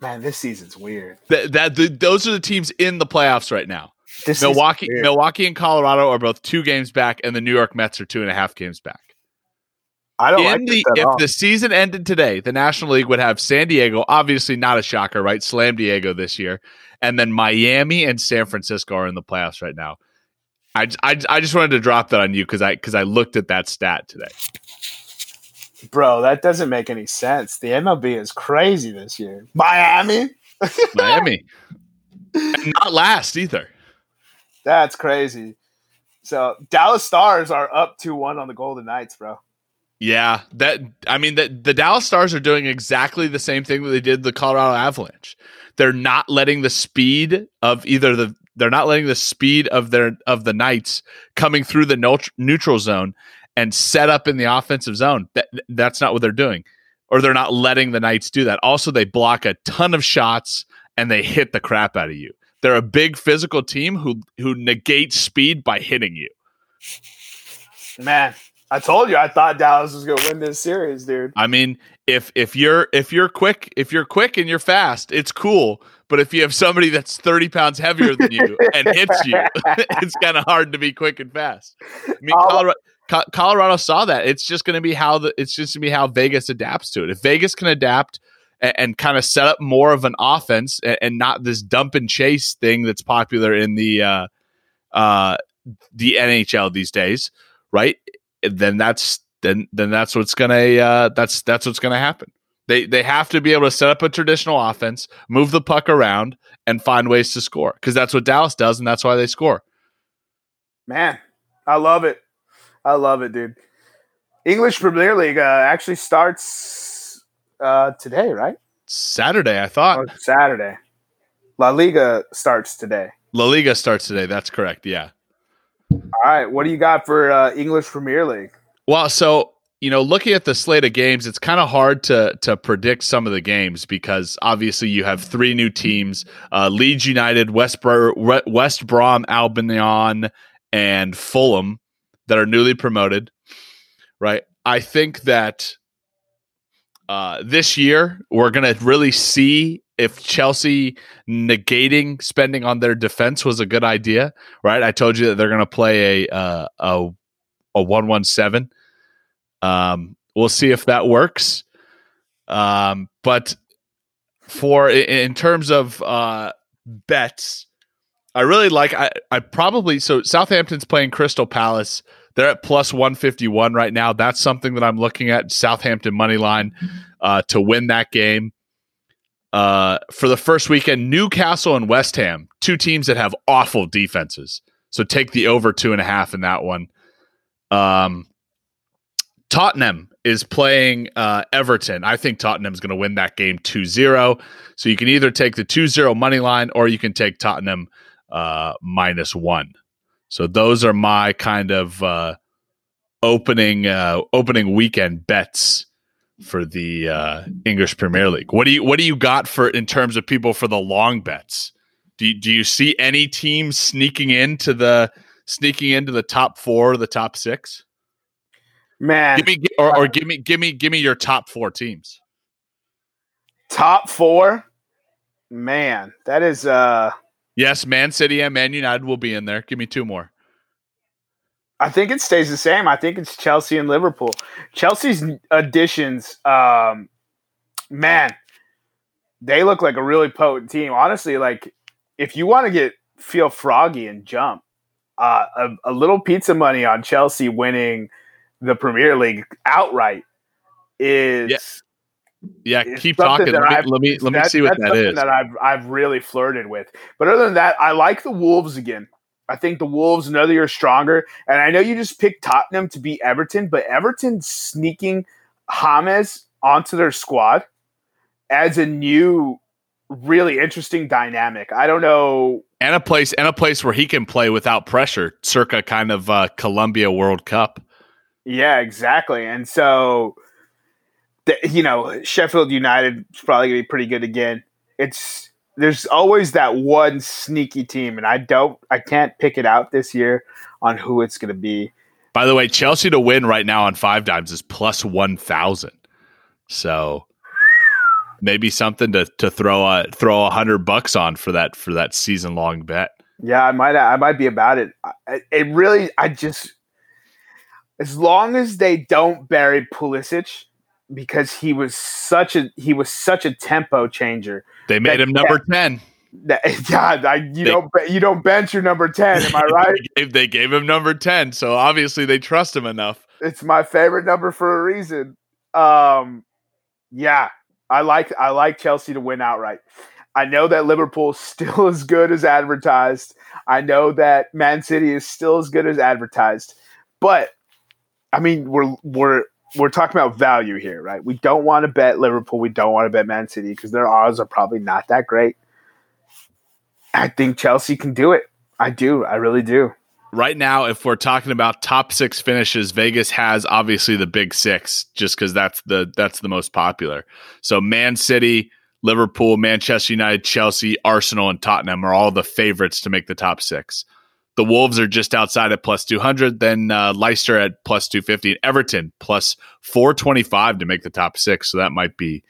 Man, this season's weird. That, those are the teams in the playoffs right now. This Milwaukee. Milwaukee, and Colorado are both two games back, and the New York Mets are two and a half games back. I don't like the, if the season ended today, the National League would have San Diego, obviously not a shocker, right? Slam Diego this year, and then Miami and San Francisco are in the playoffs right now. I, I, I just wanted to drop that on you because I because I looked at that stat today. Bro, that doesn't make any sense. The MLB is crazy this year. Miami? *laughs* Miami, and not last either. That's crazy. So Dallas Stars are up 2 1 on the Golden Knights, bro. Yeah, that I mean the the Dallas Stars are doing exactly the same thing that they did the Colorado Avalanche. They're not letting the speed of either the they're not letting the speed of their of the Knights coming through the neutral zone and set up in the offensive zone. That that's not what they're doing. Or they're not letting the Knights do that. Also, they block a ton of shots and they hit the crap out of you. They're a big physical team who who negates speed by hitting you. Man, I told you I thought Dallas was going to win this series, dude. I mean, if if you're if you're quick, if you're quick and you're fast, it's cool. But if you have somebody that's thirty pounds heavier than you and hits you, *laughs* *laughs* it's kind of hard to be quick and fast. I mean, Colorado, Co- Colorado saw that. It's just going to be how the it's just going to be how Vegas adapts to it. If Vegas can adapt and, and kind of set up more of an offense and, and not this dump and chase thing that's popular in the uh, uh, the NHL these days, right? Then that's then then that's what's gonna uh, that's that's what's gonna happen. They they have to be able to set up a traditional offense, move the puck around, and find ways to score because that's what Dallas does, and that's why they score. Man, I love it. I love it, dude. English Premier League uh, actually starts uh, today, right? Saturday, I thought Or Saturday. La Liga starts today. La Liga starts today. That's correct. Yeah. All right, what do you got for uh, English Premier League? Well, so you know, looking at the slate of games, it's kind of hard to to predict some of the games because obviously you have three new teams: uh, Leeds United, West Re- West Brom Albion, and Fulham that are newly promoted. Right. I think that uh, this year we're going to really see if Chelsea negating spending on their defense was a good idea. Right. I told you that they're going to play a uh, a a one one seven. Um, we'll see if that works. Um, but for in, terms of uh, bets, I really like. I, I probably so Southampton's playing Crystal Palace. They're at plus one fifty one right now. That's something that I'm looking at. Southampton money line uh, to win that game. Uh, for the first weekend, Newcastle and West Ham, two teams that have awful defenses. So take the over two and a half in that one. Um, Tottenham is playing uh, Everton. I think Tottenham's going to win that game 2 0. So you can either take the 2 0 money line or you can take Tottenham uh, minus one. So those are my kind of uh, opening uh, opening weekend bets for the uh, English Premier League. What do you what do you got for in terms of people for the long bets? Do you, do you see any teams sneaking into the sneaking into the top four the top six? Man, Give me or, or give me give me give me your top four teams. top four. Man, that is uh Yes, Man City and Man United will be in there. Give me two more. I think it stays the same. I think it's Chelsea and Liverpool. Chelsea's additions, um, man, they look like a really potent team. Honestly, like if you want to get feel froggy and jump, uh, a, a little pizza money on Chelsea winning the Premier League outright is Yeah. Yeah, keep talking. Let me let me, let me that- see what that. That I've I've really flirted with. But other than that, I like the Wolves again. I think the Wolves another year stronger. And I know you just picked Tottenham to beat Everton, but Everton sneaking James onto their squad adds a new, really interesting dynamic. I don't know. and a place and a place where he can play without pressure, circa kind of uh, Colombia World Cup. Yeah, exactly. And so, the, you know, Sheffield United is probably going to be pretty good again. It's there's always that one sneaky team, and I don't, I can't pick it out this year on who it's going to be. By the way, Chelsea to win right now on five dimes is plus one thousand. So maybe something to to throw a throw a hundred bucks on for that for that season long bet. Yeah, I might, I might be about it. It really, I just, as long as they don't bury Pulisic because he was such a he was such a tempo changer. They made him number ten. That, *laughs* yeah, I, you They- don't you don't bench your number ten. Am I *laughs* right? they, gave, they gave him number ten, so obviously they trust him enough. it's my favorite number for a reason. Um, yeah, I like I like Chelsea to win outright. I know that Liverpool's still *laughs* as good as advertised. I know that Man City is still as good as advertised. But I mean, we're we're we're talking about value here, right? We don't want to bet Liverpool. We don't want to bet Man City because their odds are probably not that great. I think Chelsea can do it. I do. I really do. Right now, if we're talking about top six finishes, Vegas has obviously the big six, just because that's the that's the most popular. So Man City, Liverpool, Manchester United, Chelsea, Arsenal, and Tottenham are all the favorites to make the top six. The Wolves are just outside at plus 200, then uh, Leicester at plus 250, and Everton plus 425 to make the top six. So that might be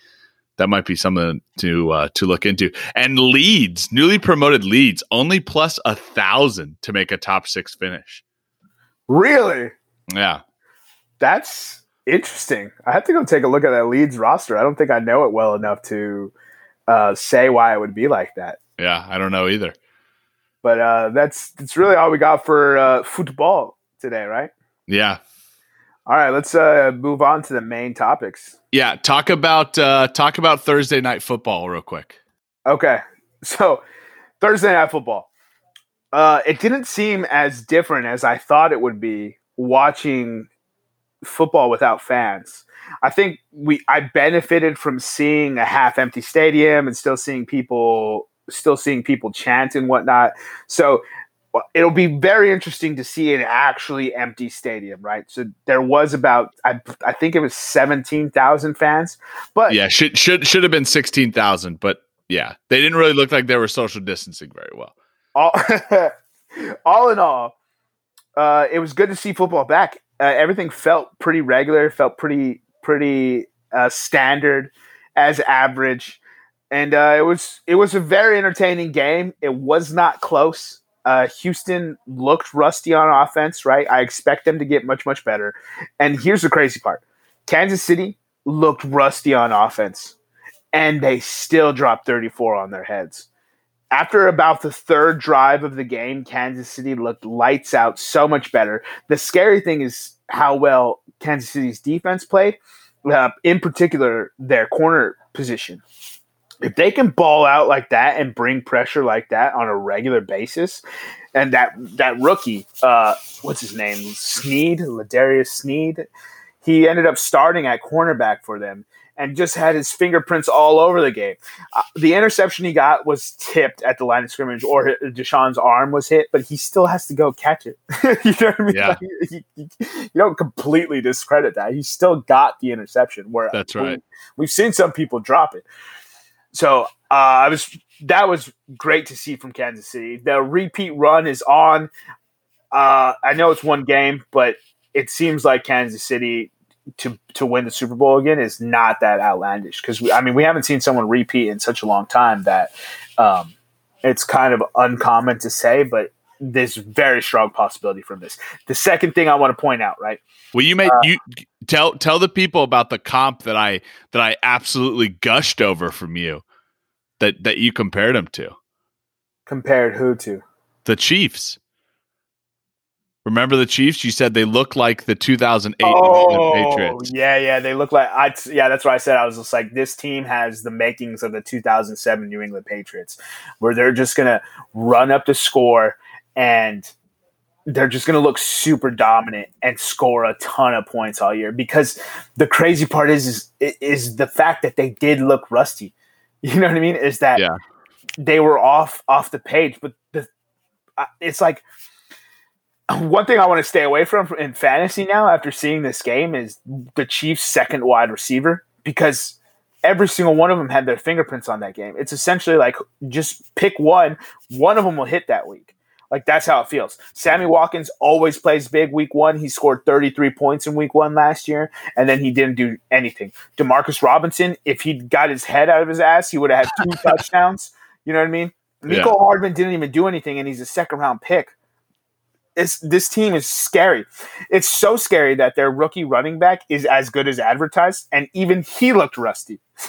that might be something to uh, to look into. And Leeds, newly promoted Leeds, only plus a thousand to make a top six finish. Really? Yeah, That's interesting. I have to go take a look at that Leeds roster. I don't think I know it well enough to uh, say why it would be like that. yeah, I don't know either. But uh, that's that's really all we got for uh, football today, right? Yeah, All right, let's uh, move on to the main topics. yeah. Talk about uh, talk about Thursday night football real quick. Okay, *laughs* so Thursday night football. Uh, it didn't seem as different as I thought it would be watching football without fans. I think we I benefited from seeing a half empty stadium and still seeing people still seeing people chant and whatnot. So it'll be very interesting to see an actually empty stadium, right? So there was about I I think it was seventeen thousand fans, but Yeah, should should should have been sixteen thousand, but yeah, they didn't really look like they were social distancing very well. all, *laughs* all in all, uh, it was good to see football back. Uh, everything felt pretty regular, felt pretty pretty uh, standard as average, and uh, it was it was a very entertaining game. It was not close. Uh, Houston looked rusty on offense, right? I expect them to get much much better. And here's the crazy part: Kansas City looked rusty on offense, and they still dropped 34 on their heads after about the third drive of the game, Kansas City looked lights out, so much better. The scary thing is how well Kansas City's defense played, uh, in particular, their corner position. If they can ball out like that and bring pressure like that on a regular basis, and that that rookie, uh, what's his name, Sneed, L'Jarius Sneed, he ended up starting at cornerback for them and just had his fingerprints all over the game. Uh, the interception he got was tipped at the line of scrimmage, or Deshaun's arm was hit, but he still has to go catch it. *laughs* you know what I mean? Yeah. Like, you, you- you don't completely discredit that. He still got the interception. Where That's right. We, have seen some people drop it. So uh, I was that was great to see from Kansas City. The repeat run is on. Uh, I know it's one game, but it seems like Kansas City to to win the Super Bowl again is not that outlandish because I mean we haven't seen someone repeat in such a long time that um, it's kind of uncommon to say, but there's very strong possibility from this. The second thing I want to point out, right? Well, you made uh, you tell tell the people about the comp that I that I absolutely gushed over from you that that you compared them to Compared who to? the Chiefs. Remember the Chiefs? You said they look like the 2008 New England Oh, Patriots. yeah, yeah. They look like I. Yeah, that's what I said. I was just like, this team has the makings of the 2007 New England Patriots, where they're just gonna run up the score and they're just gonna look super dominant and score a ton of points all year. Because the crazy part is is is the fact that they did look rusty. *laughs* You know what I mean? Is that Yeah. they were off off the page, but the uh, it's like one thing I want to stay away from in fantasy now after seeing this game is the Chiefs' second wide receiver because every single one of them had their fingerprints on that game. It's essentially like just pick one, one of them will hit that week. Like that's how it feels. Sammy Watkins always plays big week one. He scored 33 points in week one last year, and then he didn't do anything. Demarcus Robinson, if he got his head out of his ass, he would have had two *laughs* touchdowns. You know what I mean? Nico Yeah. Hardman didn't even do anything, and he's a second round pick. it's, this team is scary. It's so scary that their rookie running back is as good as advertised, and even he looked rusty. *laughs*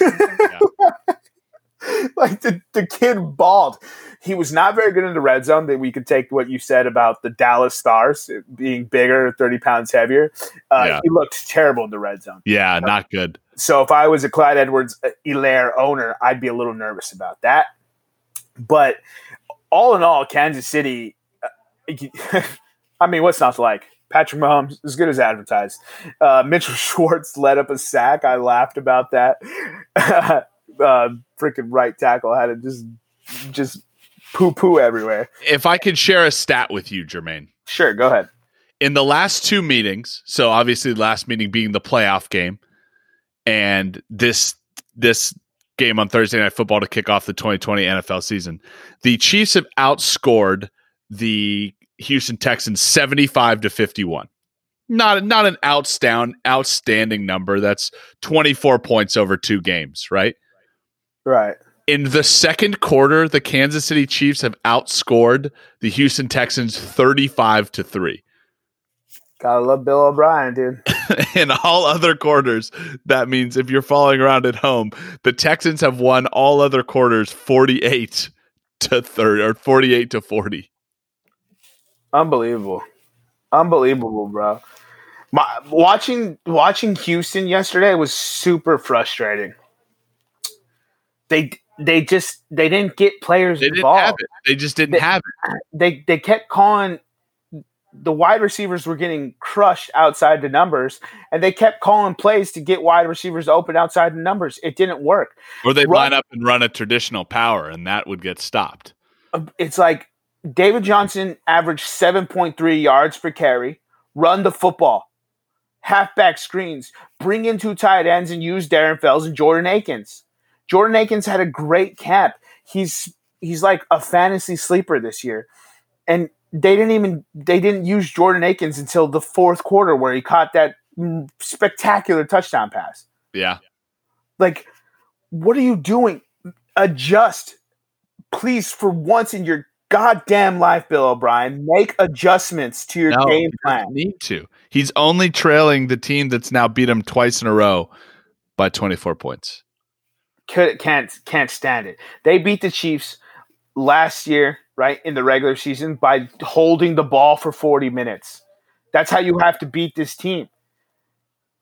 *laughs* like the, the kid balled. He was not very good in the red zone. That we could take what you said about the Dallas Stars being bigger, thirty pounds heavier. Uh, yeah. He looked terrible in the red zone. Yeah, not good. So if I was a Clyde Edwards Helaire owner, I'd be a little nervous about that. But all in all, Kansas City. Uh, *laughs* I mean, what's not to like? Patrick Mahomes, as good as advertised. Uh, Mitchell *laughs* Schwartz led up a sack. I laughed about that. Uh, freaking right tackle had to just just poo poo everywhere. If I could share a stat with you, Jermaine. Sure, go ahead. In the last two meetings, so obviously the last meeting being the playoff game, and this this game on Thursday Night Football to kick off the 2020 NFL season, the Chiefs have outscored the Houston Texans 75 to 51. Not not an outstanding outstanding number. That's 24 points over two games, right? Right. In the second quarter, the Kansas City Chiefs have outscored the Houston Texans 35 to 3. Gotta love Bill O'Brien, dude. *laughs* In all other quarters, that means if you're following around at home, the Texans have won all other quarters 48 to 30 or 48 to 40. Unbelievable. Unbelievable, bro. My, watching watching Houston yesterday was super frustrating. They they just they didn't get players they involved. They just didn't they, have it. They they kept calling the wide receivers were getting crushed outside the numbers, and they kept calling plays to get wide receivers open outside the numbers. It didn't work. Or they line up and run a traditional power, and that would get stopped. Uh, it's like David Johnson averaged 7.3 yards per carry, run the football, halfback screens, bring in two tight ends, and use Darren Fells and Jordan Akins. Jordan Akins had a great camp. He's he's like a fantasy sleeper this year. And they didn't even they didn't use Jordan Akins until the fourth quarter where he caught that spectacular touchdown pass. Yeah. Like what are you doing? Adjust. Please for once in your goddamn life, Bill O'Brien. Make adjustments to your no, game plan. Need to. He's only trailing the team that's now beat him twice in a row by 24 points. Can't can't stand it. They beat the Chiefs last year, right in the regular season by holding the ball for 40 minutes. That's how you have to beat this team.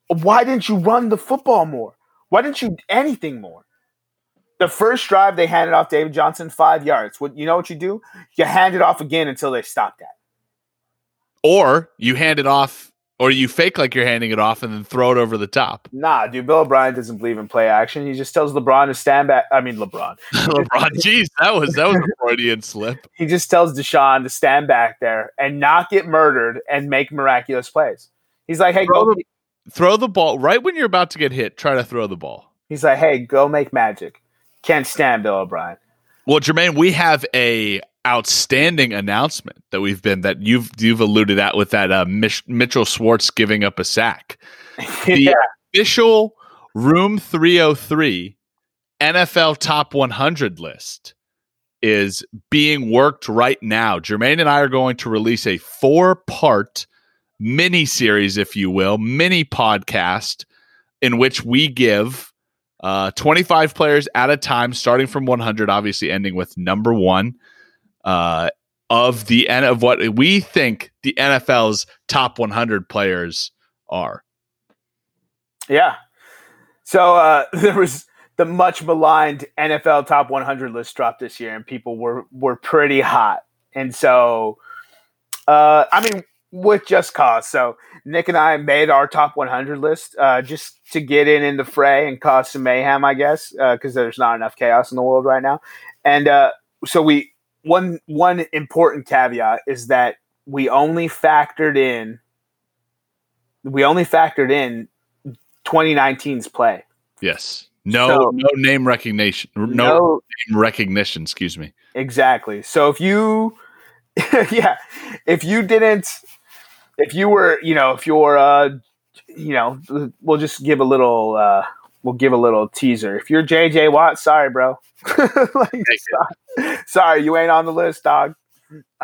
Why didn't you run the football more? Why didn't you anything more? The first drive they handed off David Johnson five yards. What you know what you do? You hand it off again until they stop that. Or you hand it off, or you fake like you're handing it off and then throw it over the top. Nah, dude. Bill O'Brien doesn't believe in play action. He just tells LeBron to stand back. I mean, LeBron. *laughs* LeBron. Jeez, that was that was a Freudian slip. *laughs* He just tells Deshaun to stand back there and not get murdered and make miraculous plays. He's like, hey, throw go. The, throw the ball right when you're about to get hit. Try to throw the ball. He's like, hey, go make magic. Can't stand Bill O'Brien. Well, Jermaine, we have a outstanding announcement that we've been that you've you've alluded at with that uh, Mich- Mitchell Schwartz giving up a sack. *laughs* The yeah. official Room 303 NFL Top 100 list is being worked right now. Jermaine and I are going to release a four part mini series, if you will, mini podcast in which we give uh, 25 players at a time, starting from 100, obviously ending with number one uh, of the end of what we think the NFL's top 100 players are. Yeah. So uh, *laughs* there was the much maligned NFL top 100 list dropped this year, and people were were pretty hot. And so, uh, I mean, with just cause. So Nick and I made our top 100 list uh, just to get in in the fray and cause some mayhem, I guess, because uh, there's not enough chaos in the world right now. And uh, so we one one important caveat is that we only factored in we only factored in 2019's play. Yes. No, so, no name recognition. No, no name recognition. Excuse me. Exactly. So if you, *laughs* yeah, if you didn't if you were, you know, if you're, uh, you know, we'll just give a little, uh, we'll give a little teaser. If you're JJ Watt, sorry, bro. *laughs* like, sorry. sorry, you ain't on the list, dog.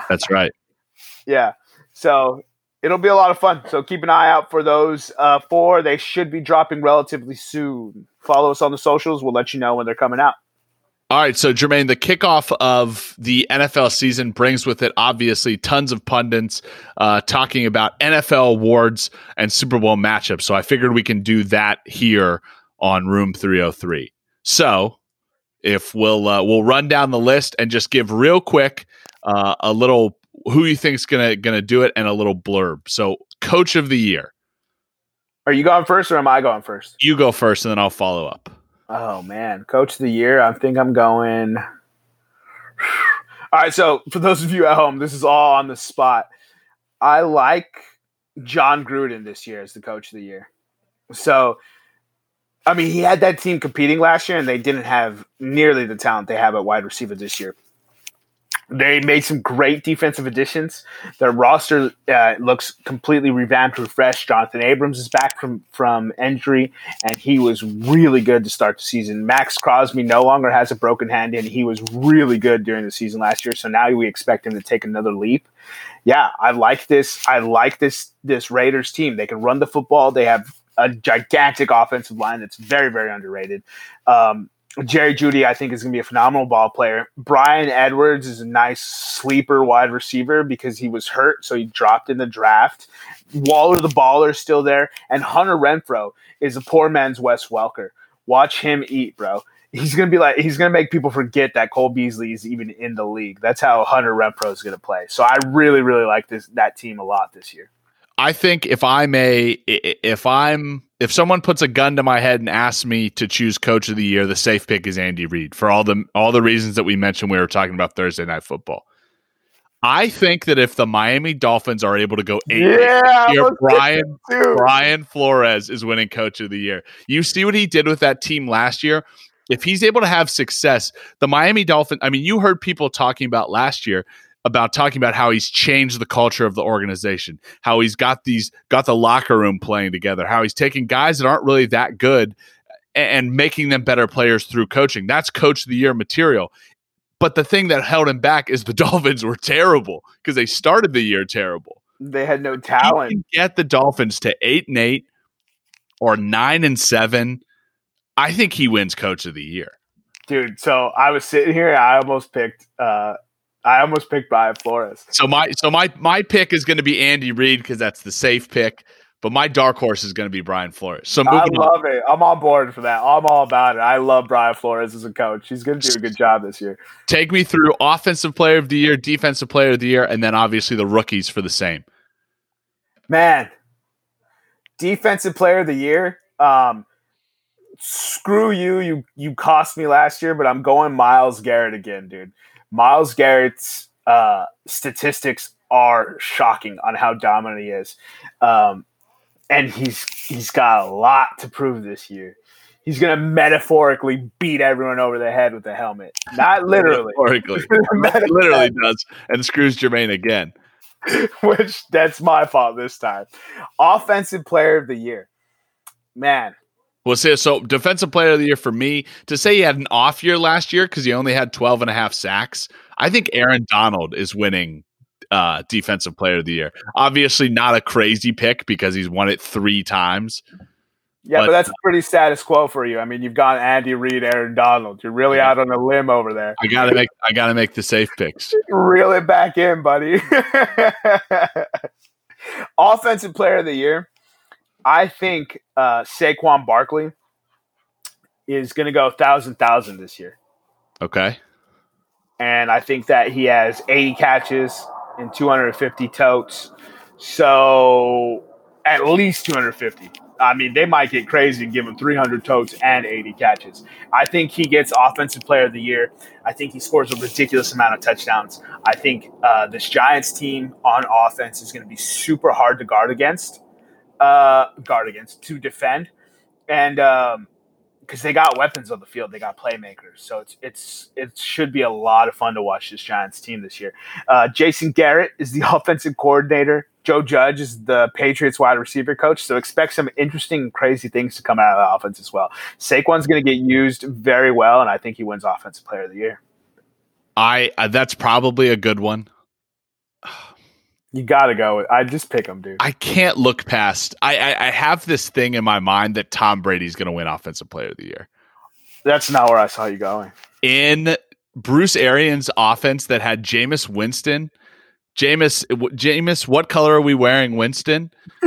That's right. yeah. So it'll be a lot of fun. So keep an eye out for those uh, four. They should be dropping relatively soon. Follow us on the socials. We'll let you know when they're coming out. All right, so Jermaine, the kickoff of the NFL season brings with it obviously tons of pundits uh, talking about NFL awards and Super Bowl matchups. So I figured we can do that here on Room 303. So if we'll uh, we'll run down the list and just give real quick uh, a little who you think's gonna gonna do it and a little blurb. So Coach of the Year. Are you going first or am I going first? You go first, and then I'll follow up. Oh man, coach of the year. I think I'm going. *sighs* All right, so for those of you at home, this is all on the spot. I like Jon Gruden this year as the coach of the year. So, I mean, he had that team competing last year, and they didn't have nearly the talent they have at wide receiver this year. They made some great defensive additions. Their roster uh, looks completely revamped, refreshed. Jonathan Abrams is back from from injury, and he was really good to start the season. Maxx Crosby no longer has a broken hand, and he was really good during the season last year. So now we expect him to take another leap. Yeah, I like this. I like this this Raiders team. They can run the football. They have a gigantic offensive line that's very very underrated. Um, Jerry Jeudy, I think, is going to be a phenomenal ball player. Bryan Edwards is a nice sleeper wide receiver because he was hurt, so he dropped in the draft. Waller the baller is still there, and Hunter Renfrow is a poor man's Wes Welker. Watch him eat, bro. He's gonna be like he's gonna make people forget that Cole Beasley is even in the league. That's how Hunter Renfrow is gonna play. So I really, really like this that team a lot this year. I think if I may, if I'm if someone puts a gun to my head and asks me to choose coach of the year, the safe pick is Andy Reid for all the all the reasons that we mentioned. We were talking about Thursday night football. I think that if the Miami Dolphins are able to go eight, yeah, year, Brian Brian Flores is winning coach of the year. You see what he did with that team last year. If he's able to have success, the Miami Dolphins. I mean, you heard people talking about last year about talking about how he's changed the culture of the organization, how he's got these got the locker room playing together, how he's taking guys that aren't really that good and making them better players through coaching. That's coach of the year material. But the thing that held him back is the *laughs* Dolphins were terrible because they started the year terrible. They had no talent. get the Dolphins to eight and eight or nine and seven. I think he wins coach of the year. Dude, so I was sitting here, I almost picked uh I almost picked Brian Flores. So my so my my pick is going to be Andy Reid because that's the safe pick. But my dark horse is going to be Brian Flores. So I love on. it. I'm on board for that. I'm all about it. I love Brian Flores as a coach. He's going to do a good job this year. Take me through offensive player of the year, defensive player of the year, and then obviously the rookies for the same. Man, defensive player of the year. Um, screw you. You you cost me last year, but I'm going Myles Garrett again, dude. Myles Garrett's uh, statistics are shocking on how dominant he is, um, and he's he's got a lot to prove this year. He's going to metaphorically beat everyone over the head with the helmet, not *laughs* literally. metaphorically, *laughs* literally does, and screws Jermaine again. *laughs* Which that's my fault this time. Offensive Player of the Year, man. Well, say so defensive player of the year for me to say he had an off year last year because he only had 12 and a half sacks. I think Aaron Donald is winning uh, defensive player of the year. Obviously, not a crazy pick because he's won it three times. Yeah, but, but that's pretty status quo for you. I mean, you've got Andy Reid, Aaron Donald. You're really yeah. out on a limb over there. I gotta make I gotta make the safe picks. *laughs* Reel it back in, buddy. *laughs* Offensive player of the year. I think uh, Saquon Barkley is going to go thousand thousand this year. Okay. And I think that he has 80 catches and 250 totes. So at least 250. I mean, they might get crazy and give him 300 totes and 80 catches. I think he gets Offensive Player of the Year. I think he scores a ridiculous amount of touchdowns. I think uh, this Giants team on offense is going to be super hard to guard against uh, guard against to defend, and um, because they got weapons on the field, they got playmakers. So it's it's it should be a lot of fun to watch this Giants team this year. Uh, Jason Garrett is the *laughs* offensive coordinator. Joe Judge is the Patriots wide receiver coach. So expect some interesting, crazy things to come out of the offense as well. Saquon's going to get used very well, and I think he wins Offensive Player of the Year. I uh, that's probably a good one. You gotta go. I just pick him, dude. I can't look past. I, I, I have this thing in my mind that Tom Brady's going to win Offensive Player of the Year. That's not where I saw you going. In Bruce Arians' offense that had Jameis Winston. Jameis, Jameis, what color are we wearing, Winston? *laughs*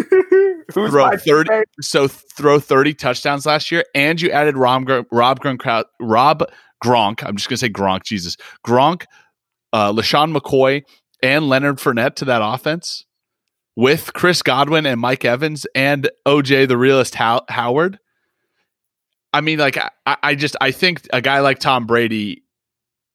Who's throw 30 teammate? so throw 30 touchdowns last year and you added Rob Rob Gronk Rob Gronk I'm just going to say Gronk Jesus Gronk uh LeSean McCoy and Leonard Fournette to that offense with Chris Godwin and Mike Evans and OJ the realist How- Howard I mean like I, I just I think a guy like Tom Brady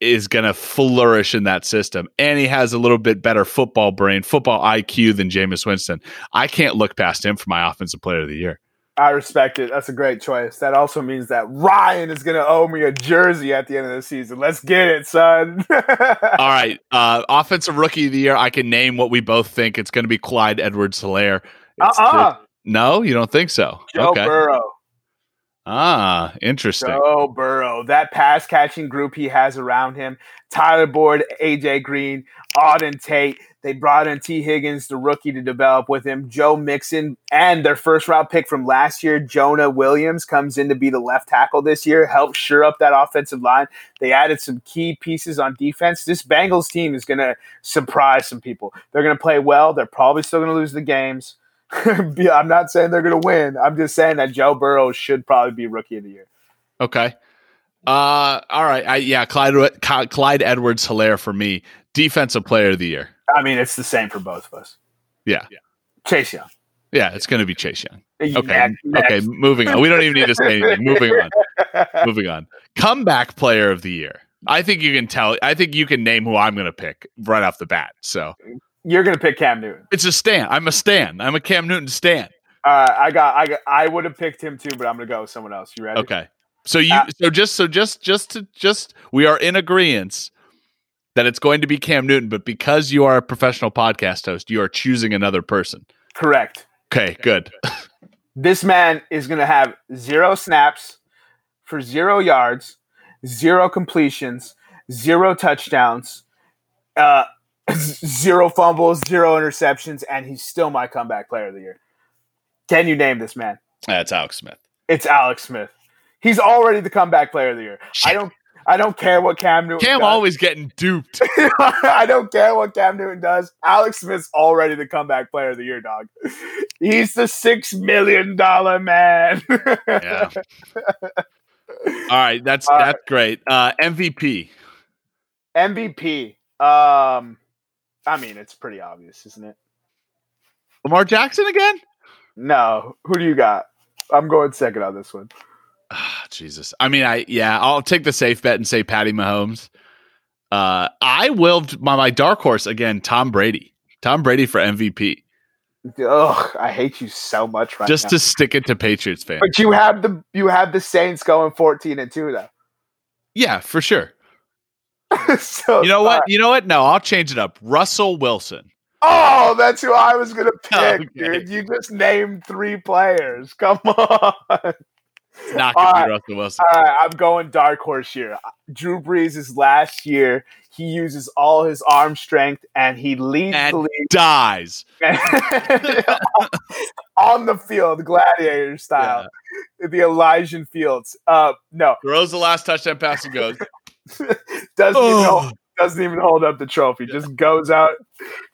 is going to flourish in that system. And he has a little bit better football brain, football IQ than Jameis Winston. I can't look past him for my offensive player of the year. I respect it. That's a great choice. That also means that Ryan is gonna owe me a jersey at the end of the season. Let's get it, son. *laughs* All right. Uh, offensive rookie of the year. I can name what we both think. It's going to be Clyde Edwards Helaire. Uh-uh. No, you don't think so? Joe okay. Burrow. Ah, interesting. Joe Burrow. That pass catching group he has around him. Tyler Boyd, AJ Green, Auden Tate. They brought in Tee Higgins, the rookie, to develop with him. Joe Mixon and their first round pick from last year, Jonah Williams, comes in to be the left tackle this year, helps sure up that offensive line. They added some key pieces on defense. This Bengals team is going to surprise some people. They're going to play well. They're probably still going to lose the games. *laughs* I'm not saying they're going to win. I'm just saying that Joe Burrow should probably be rookie of the year. Okay. Uh, all right. I, yeah, Clyde Clyde Edwards Helaire for me. Defensive player of the year. I mean, it's the same for both of us. Yeah. yeah. Chase Young. Yeah, it's going to be Chase Young. Okay. Next, next. Okay. Moving on. We don't even need to say *laughs* anything. Moving on. Moving on. Comeback player of the year. I think you can tell. I think you can name who I'm going to pick right off the bat. So You're going to pick Cam Newton. it's a stand. I'm a stand. I'm a Cam Newton stand. Uh, I got, I got, I would have picked him too, but I'm going to go with someone else. You ready? Okay. So you Uh, so just so just just to just we are in agreement that it's going to be Cam Newton, but because you are a professional podcast host, you are choosing another person. Correct. Okay, good. *laughs* This man is going to have zero snaps for zero yards, zero completions, zero touchdowns, uh, *laughs* zero fumbles, zero interceptions, and he's still my comeback player of the year. Can you name this man? That's Alex Smith. It's Alex Smith. He's already the comeback player of the year. I don't. I don't care what Cam Newton. Cam does. always getting duped. *laughs* I don't care what Cam Newton does. Alex Smith's already the comeback player of the year, dog. He's the six million dollar man. Yeah. *laughs* All right, that's All right. that's great. Uh MVP. MVP. Um, I mean, it's pretty obvious, isn't it? Lamar Jackson again? No. Who do you got? I'm going second on this one. Ah, Jesus. I mean, I yeah, I'll take the safe bet and say Patty Mahomes. Uh I will my my dark horse again, Tom Brady. Tom Brady for MVP. Ugh, I hate you so much right Just now. to stick it to Patriots fans. but you have the you have the Saints going 14 and two though. Yeah, for sure. *laughs* so You know what? You know what? No, I'll change it up. Russell Wilson. Oh, that's who I was gonna *laughs* pick, Okay. dude. You just named three players. Come *laughs* on. It's not going to be Russell Wilson. All right, I'm going dark horse here. Drew Brees is last year. He uses all his arm strength and he leads And- the league Dies. *laughs* on the field, gladiator style, the Elysian Fields. Uh, no, Throws the last touchdown pass and goes. *laughs* doesn't Oh. Doesn't even hold up the trophy. Just goes out,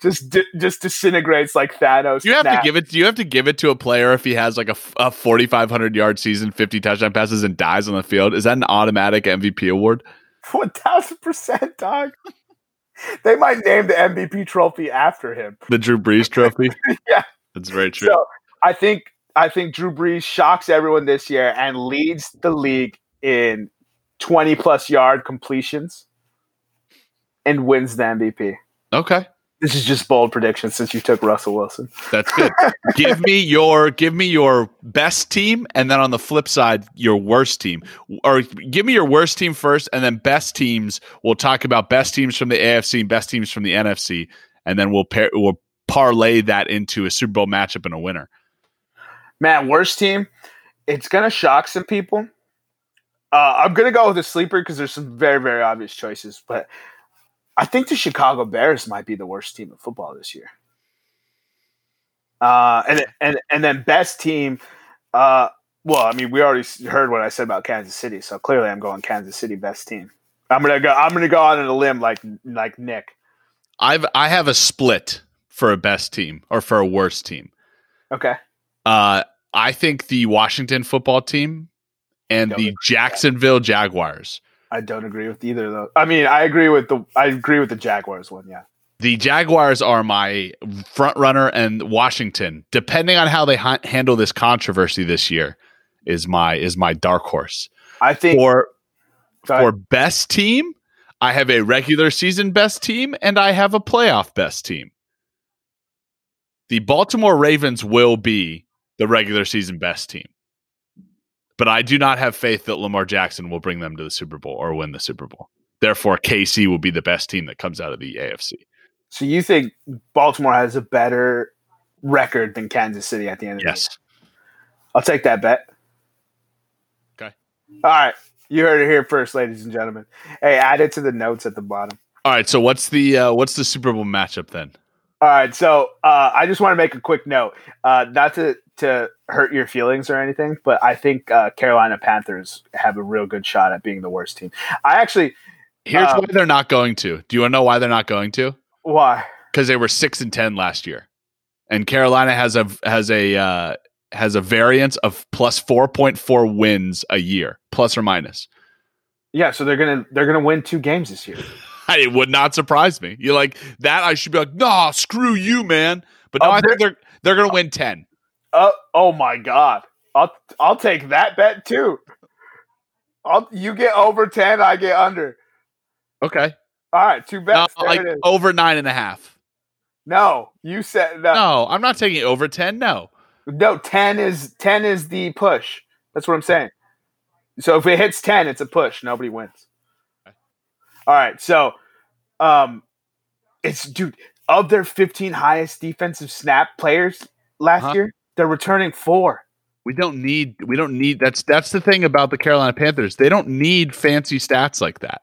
just di- just disintegrates like Thanos. You have to give it. You have to give it to a player if he has like a, a 4,500 yard season, 50 touchdown passes, and dies on the field. Is that an automatic MVP award? one thousand percent, dog. They might name the MVP trophy after him. The Drew Brees Trophy. *laughs* Yeah. that's very true. So I think I think Drew Brees shocks everyone this year and leads the league in 20 plus yard completions and wins the MVP. okay, This is just bold prediction since you took Russell Wilson. that's good. *laughs* give me your give me your best team, and then on the flip side, your worst team. Or give me your worst team first, and then best teams. We'll talk about best teams from the AFC and best teams from the NFC, and then we'll pair we'll parlay that into a Super Bowl matchup and a winner. Man, worst team. It's gonna shock some people. Uh, I'm gonna go with a sleeper because there's some very very obvious choices, but I think the Chicago Bears might be the worst team in football this year. Uh, and and and then best team. Uh, well, I mean, we already heard what I said about Kansas City, so clearly I'm going Kansas City best team. I'm gonna go. I'm gonna go out on a limb like like Nick. I've I have a split for a best team or for a worst team. Okay. Uh, I think the Washington football team and Don't the Jacksonville Jaguars. I don't agree with either of those. I mean, I agree with the I agree with the Jaguars one. Yeah. The Jaguars are my front runner, and Washington, depending on how they ha- handle this controversy this year, is my is my dark horse. I think For for best team, I have a regular season best team, and I have a playoff best team. The Baltimore Ravens will be the regular season best team. But I do not have faith that Lamar Jackson will bring them to the Super Bowl or win the Super Bowl. Therefore, KC will be the best team that comes out of the AFC. so. You think Baltimore has a better record than Kansas City at the end of the Yes. I'll take that bet. Okay. All right. You heard it here first, ladies and gentlemen. Hey, add it to the notes at the bottom. All right. So what's the uh, what's the Super Bowl matchup then? All right, so uh, I just want to make a quick note, uh, not to to hurt your feelings or anything, but I think uh, Carolina Panthers have a real good shot at being the worst team. I actually, Here's Uh, why they're not going to. Do you want to know why they're not going to? why? Because they were six and ten last year, and Carolina has a has a uh, has a variance of plus four point four wins a year, plus or minus. Yeah, so they're gonna they're gonna win two games this year. *laughs* It would not surprise me. You like that? I should be like, nah, screw you, man. But no, Oh, I think they're they're gonna win ten. Uh, oh my god, I'll I'll take that bet too. I'll you get over ten, I get under. Okay, All right, two no, bets. there like over nine and a half. No, you said no. No, I'm not taking over ten. No, No, ten is ten is the push. That's what I'm saying. So if it hits ten, it's a push. Nobody wins. Okay. All right, so um, it's dude of their 15 highest defensive snap players last Huh? year, they're returning four. we don't need we don't need that's that's the thing about the Carolina Panthers. They don't need fancy stats like that.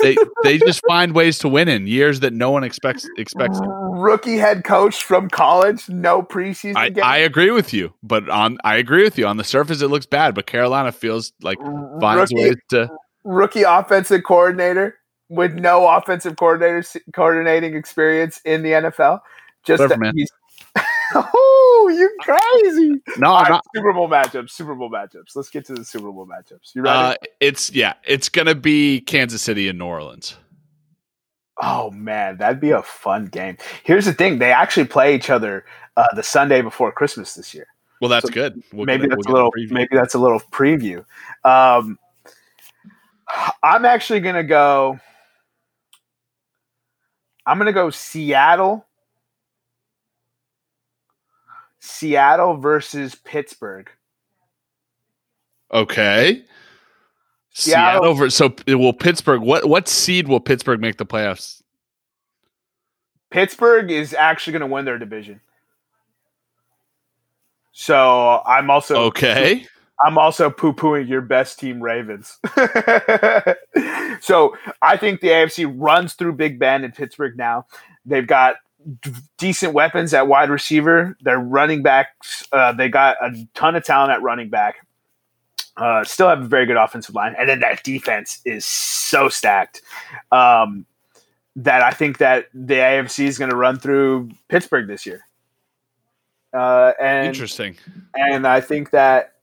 They *laughs* they just find ways to win in years that no one expects expects. Uh, rookie head coach from college, no preseason I, game. I agree with you, but on I agree with you on the surface it looks bad, but Carolina feels like finds rookie, ways to. rookie offensive coordinator with no offensive coordinator coordinating experience in the NFL. Just Whatever, that man. he's *laughs* oh, you crazy! No, I'm right, not. Super Bowl matchups. Super Bowl matchups. Let's get to the Super Bowl matchups. You ready? Uh, it's yeah, it's gonna be Kansas City and New Orleans. oh man, that'd be a fun game. Here's the thing: they actually play each other uh, the Sunday before Christmas this year. Well, that's So good. We'll maybe get- that's we'll a little. the preview. Maybe that's a little preview. Um, I'm actually gonna go. I'm gonna go Seattle. Seattle versus Pittsburgh. Okay. Seattle- Seattle. So will Pittsburgh? What what seed will Pittsburgh make the playoffs? Pittsburgh is actually going to win their division. So I'm also Okay. I'm also poo pooing your best team, Ravens. *laughs* so I think the AFC runs through Big Ben and Pittsburgh now. They've got d- decent weapons at wide receiver. Their running backs, uh, they got a ton of talent at running back. Uh, still have a very good offensive line, and then that defense is so stacked um, that I think that the AFC is going to run through Pittsburgh this year. Uh, and Interesting. and I think that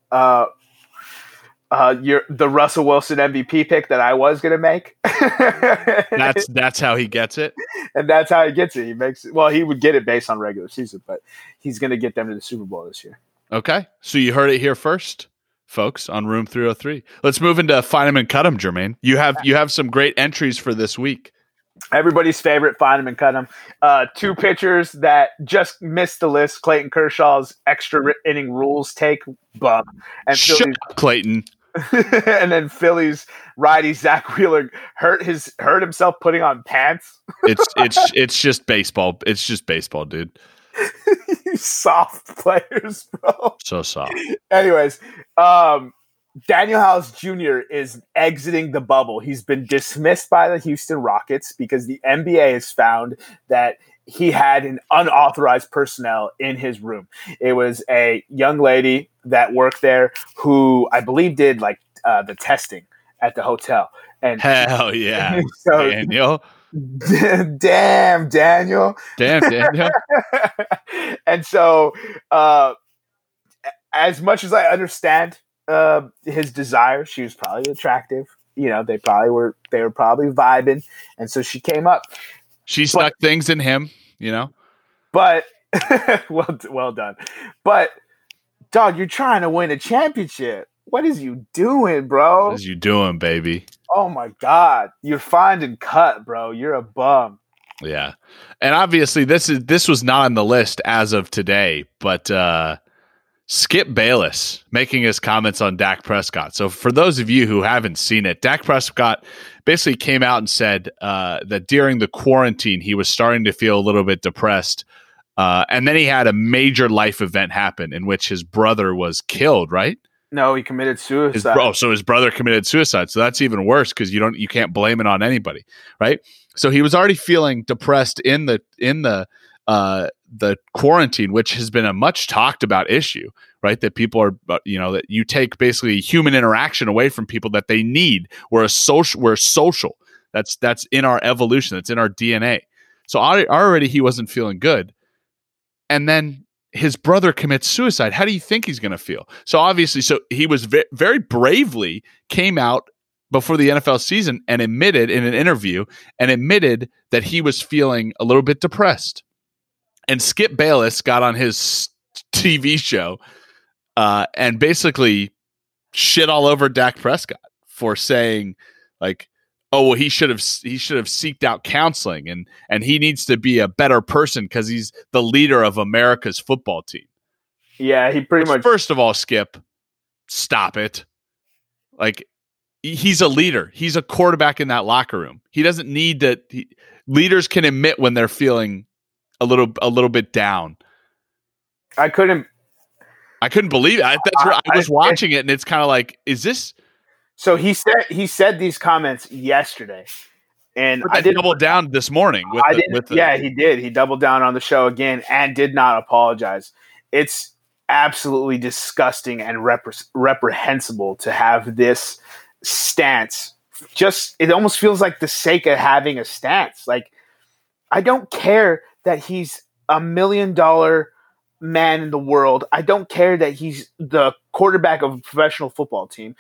uh, your the Russell Wilson MVP pick that I was going to make. *laughs* That's that's how he gets it. and that's how he gets it. He makes it. Well, he would get it based on regular season, but he's going to get them to the Super Bowl this year. Okay. So you heard it here first, folks, on Room 303. Let's move into find him and cut him, Jermaine. You have you have some great entries for this week. Everybody's favorite, find him and cut him. Uh, two pitchers that just missed the list: Clayton Kershaw's extra inning rules take bum, and Shut up, Clayton. *laughs* and then Phillies righty Zack Wheeler hurt his hurt himself putting on pants. It's *laughs* it's it's just baseball. It's just baseball, dude. *laughs* You soft players, bro. So soft. Anyways, um, Danuel House Jr. is exiting the bubble. He's been dismissed by the Houston Rockets because the NBA has found that he had an unauthorized personnel in his room. It was a young lady that worked there who I believe did like uh, the testing at the hotel. And hell *laughs* yeah, so, Daniel. *laughs* damn, Daniel. Damn, Daniel. *laughs* and so, uh, as much as I understand uh, his desire, she was probably attractive. You know, they probably were. They were probably vibing, and so she came up. She stuck but, things in him, you know. But *laughs* well, well done. But dog, you're trying to win a championship. What is you doing, bro? What is you doing, baby? Oh my god, you're finding cut, bro. You're a bum. Yeah, and obviously this is this was not on the list as of today, but uh Skip Bayless making his comments on Dak Prescott. So, for those of you who haven't seen it, Dak Prescott basically came out and said uh, that during the quarantine, he was starting to feel a little bit depressed. Uh, and then he had a major life event happen in which his brother was killed, right? No, he committed suicide. His bro, so his brother committed suicide. So that's even worse because you don't you can't blame it on anybody, right? So he was already feeling depressed in the in the uh, the quarantine, which has been a much talked about issue, right? That people are, uh, you know, that you take basically human interaction away from people that they need. We're a social, we're social. That's that's in our evolution. That's in our DNA. So already he wasn't feeling good, and then his brother commits suicide. How do you think he's going to feel? So obviously, so he was ve- very bravely came out before the NFL season and admitted in an interview and admitted that he was feeling a little bit depressed and Skip Bayless got on his TV show uh, and basically shit all over Dak Prescott for saying like, "Oh, well, he should have he should have seeked out counseling and and he needs to be a better person because he's the leader of America's football team." Yeah, he pretty Which, much. First of all, Skip, stop it. Like he's a leader. He's a quarterback in that locker room. He doesn't need to. He, leaders can admit when they're feeling a little a little bit down. I couldn't. I couldn't believe it. I, I, uh, I was watching it, and it's kind of like, is this? So he said he said these comments yesterday, and I did double down this morning. With I the, did. The, yeah, he did. He doubled down on the show again and did not apologize. It's absolutely disgusting and repre- reprehensible to have this stance. Just it almost feels like the sake of having a stance. Like I don't care that he's a million dollar man in the world. I don't care that he's the quarterback of a professional football team.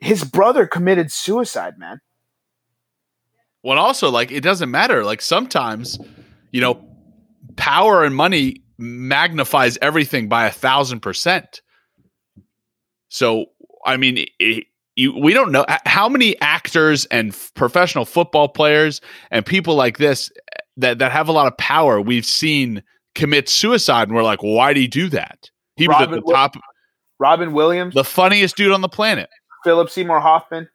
His brother committed suicide, man. Well, also, like, it doesn't matter. Like, sometimes, you know, power and money magnifies everything by a thousand percent. So, I mean, it, you, we don't know how many actors and f- professional football players and people like this that that have a lot of power we've seen commit suicide and we're like why did he do that he Robin was at the top Robin Williams the funniest dude on the planet Philip Seymour Hoffman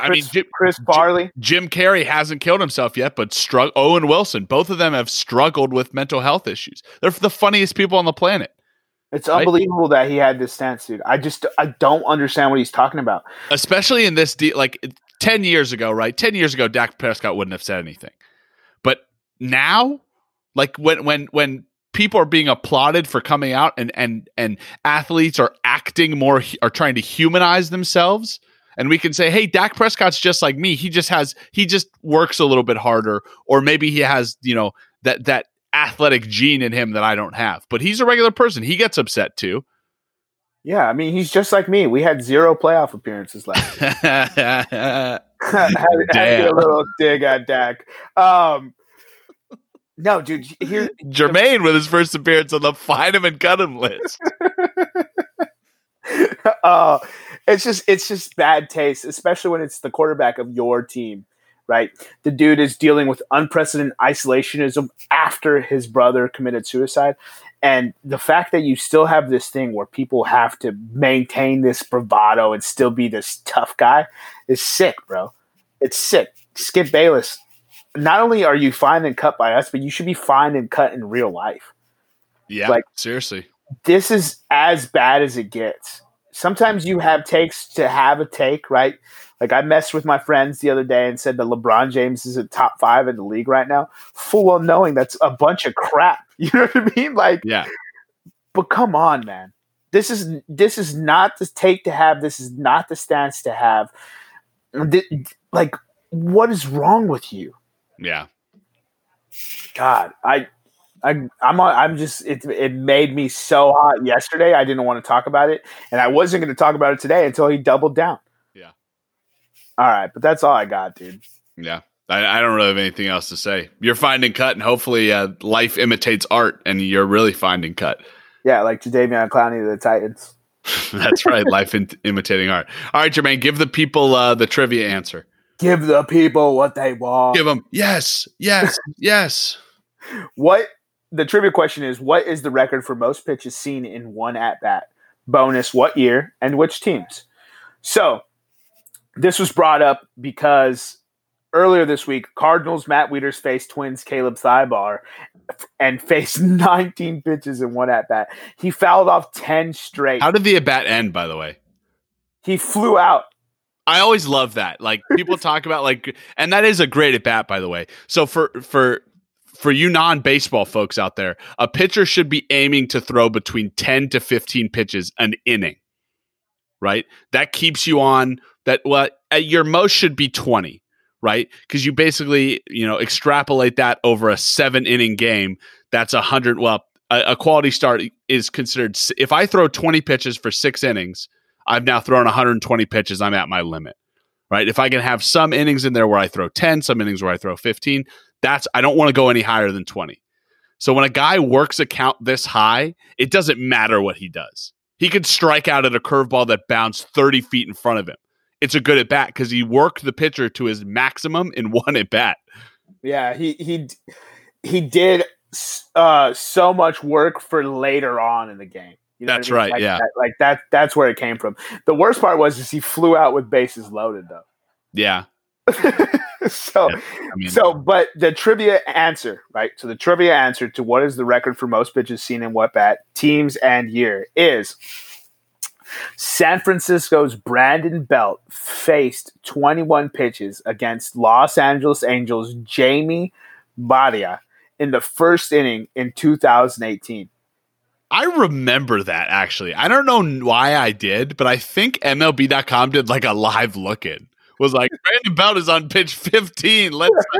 I mean, Jim, Chris Farley. Jim Carrey hasn't killed himself yet, but strugg- Owen Wilson. Both of them have struggled with mental health issues. They're the funniest people on the planet. It's right? unbelievable that he had this stance, dude. I just I don't understand what he's talking about. Especially in this deal, like ten years ago, right? Ten years ago, Dak Prescott wouldn't have said anything now? Like when when when people are being applauded for coming out and and and athletes are acting more are trying to humanize themselves and we can say hey Dak Prescott's just like me. He just has he just works a little bit harder or maybe he has you know that that athletic gene in him that I don't have. But he's a regular person. He gets upset too. Yeah I mean he's just like me. We had zero playoff appearances last year. *laughs* *laughs* Had, had a little dig at Dak. Um no, dude. Here, *laughs* Jermaine with his first appearance on the find him and cut him list. uh, *laughs* it's just it's just bad taste, especially when it's the quarterback of your team, right? The dude is dealing with unprecedented isolationism after his brother committed suicide. And the fact that you still have this thing where people have to maintain this bravado and still be this tough guy is sick, bro. It's sick. Skip Bayless not only are you fined and cut by us, but you should be fined and cut in real life. Yeah, like seriously, this is as bad as it gets. sometimes you have takes to have a take, right? Like I messed with my friends the other day and said that LeBron James is a top five in the league right now, full well knowing that's a bunch of crap. *laughs* You know what I mean? Like, Yeah. but come on, man. This is this is not the take to have. This is not the stance to have. Like, what is wrong with you? Yeah. God, I, I, I'm, I'm just. It, it made me so hot yesterday. I didn't want to talk about it, and I wasn't going to talk about it today until he doubled down. Yeah. All right, but that's all I got, dude. Yeah. I, I don't really have anything else to say. You're finding cut, and hopefully, uh, life imitates art, and you're really finding cut. Yeah, like Jadeveon Clowney to the Titans. *laughs* That's right. life in, *laughs* imitating art. All right, Jermaine, give the people uh, the trivia answer. Give the people what they want. Give them yes, yes, *laughs* yes. What the trivia question is: What is the record for most pitches seen in one at bat? Bonus: What year and which teams? So, this was brought up because earlier this week, Cardinals Matt Wieters faced Twins Caleb Thielbar and faced *laughs* 19 pitches in one at bat. He fouled off 10 straight. How did the at bat end, by the way? he flew out. I always love that. Like people *laughs* talk about like, and that is a great at bat, by the way. So for for for you non baseball folks out there, a pitcher should be aiming to throw between ten to fifteen pitches an inning, right? That keeps you on that. Well, at your most should be twenty, right? Because you basically you know extrapolate that over a seven inning game. That's a hundred. Well, a, a quality start is considered. If I throw twenty pitches for six innings. I've now thrown 120 pitches. I'm at my limit, right? If I can have some innings in there where I throw 10, some innings where I throw 15, that's I don't want to go any higher than 20. So when a guy works a count this high, it doesn't matter what he does. He could strike out at a curveball that bounced 30 feet in front of him. It's a good at bat because he worked the pitcher to his maximum in *laughs* one at bat. Yeah, he he he did uh, so much work for later on in the game. You know That's I mean? right, Like yeah. that, like that. That's where it came from. The worst part was is he flew out with bases loaded though. Yeah. *laughs* so I mean, so, but the trivia answer, right? So the trivia answer to what is the record for most pitches seen in what bat, teams and year is San Francisco's Brandon Belt faced 21 pitches against Los Angeles Angels Jamie Barría in the first inning in 2018. I remember that actually. I don't know why I did, but I think MLB.com did like a live look in. Was like Brandon Belt is on pitch 15. Let's uh,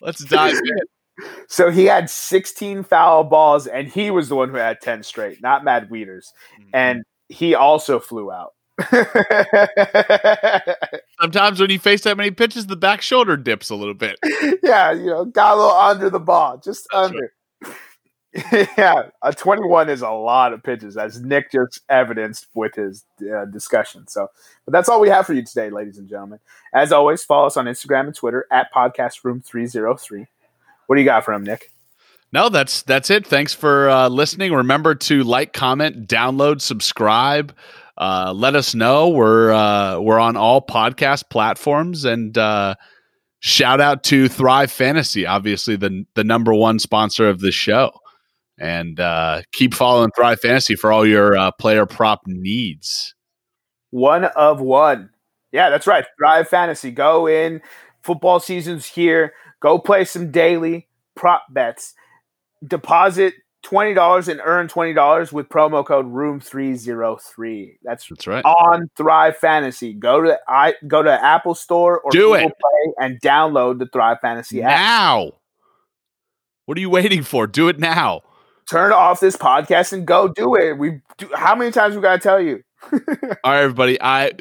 let's *laughs* dive in. So he had 16 foul balls, and he was the one who had 10 straight, not Matt Wieters. And he also flew out. *laughs* Sometimes when you face that many pitches, the back shoulder dips a little bit. *laughs* yeah, you know, got a little under the ball, just That's under. *laughs* yeah, a 21 is a lot of pitches, as Nick just evidenced with his uh, discussion. So, but that's all we have for you today, ladies and gentlemen. As always, follow us on Instagram and Twitter at Podcast Room 303. What do you got for him, Nick? No, that's that's it. Thanks for uh, listening. Remember to like, comment, download, subscribe. Uh, let us know we're uh, we're on all podcast platforms, and uh, shout out to Thrive Fantasy, obviously the the number one sponsor of the show. And uh, keep following Thrive Fantasy for all your uh, player prop needs. One of one. Yeah, that's right. Thrive Fantasy. Go in. Football season's here. Go play some daily prop bets. Deposit twenty dollars and earn twenty dollars with promo code Room three zero three. That's That's right. on Thrive Fantasy. Go to I go to Apple Store or Do Google it. Play and download the Thrive Fantasy app. Now, what are you waiting for? Do it now. Turn off this podcast and go do it. We do, how many times we gotta tell you? *laughs* All right, everybody. I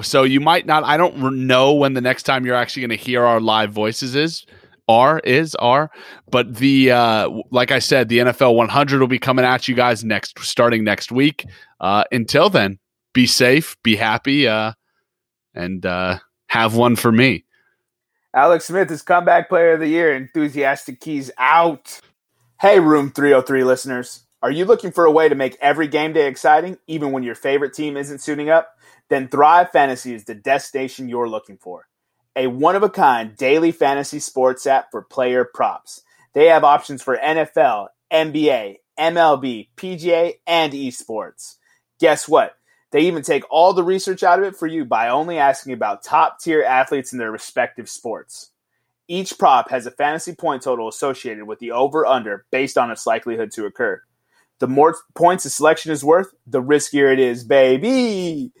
so you might not. I don't know when the next time you're actually going to hear our live voices is. Are is are, but the uh, like I said, the NFL 100 will be coming at you guys next, starting next week. Uh, until then, be safe, be happy, uh, and uh, have one for me. Alex Smith is comeback player of the year. Enthusiastic keys out. Hey, Room 303 listeners. Are you looking for a way to make every game day exciting, even when your favorite team isn't suiting up? Then Thrive Fantasy is the destination you're looking for. A one of a kind daily fantasy sports app for player props. They have options for NFL, NBA, MLB, PGA, and esports. Guess what? They even take all the research out of it for you by only asking about top tier athletes in their respective sports. Each prop has a fantasy point total associated with the over under based on its likelihood to occur. The more points a selection is worth, the riskier it is, baby.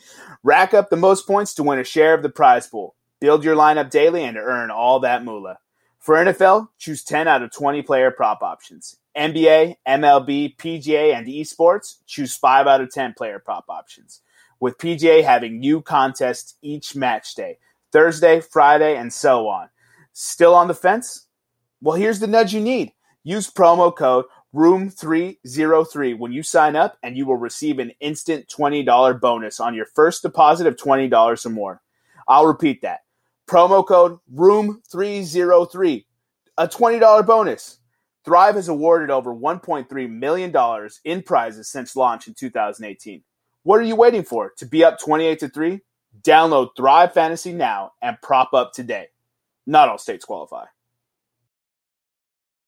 Rack up the most points to win a share of the prize pool. Build your lineup daily and earn all that moolah. For NFL, choose 10 out of 20 player prop options. NBA, MLB, PGA, and esports, choose 5 out of 10 player prop options. With PGA having new contests each match day, Thursday, Friday, and so on. Still on the fence? Well, here's the nudge you need. Use promo code room303 when you sign up and you will receive an instant $20 bonus on your first deposit of $20 or more. I'll repeat that. Promo code room303, a $20 bonus. Thrive has awarded over $1.3 million in prizes since launch in 2018. What are you waiting for? To be up 28 to 3? Download Thrive Fantasy now and prop up today. Not all states qualify.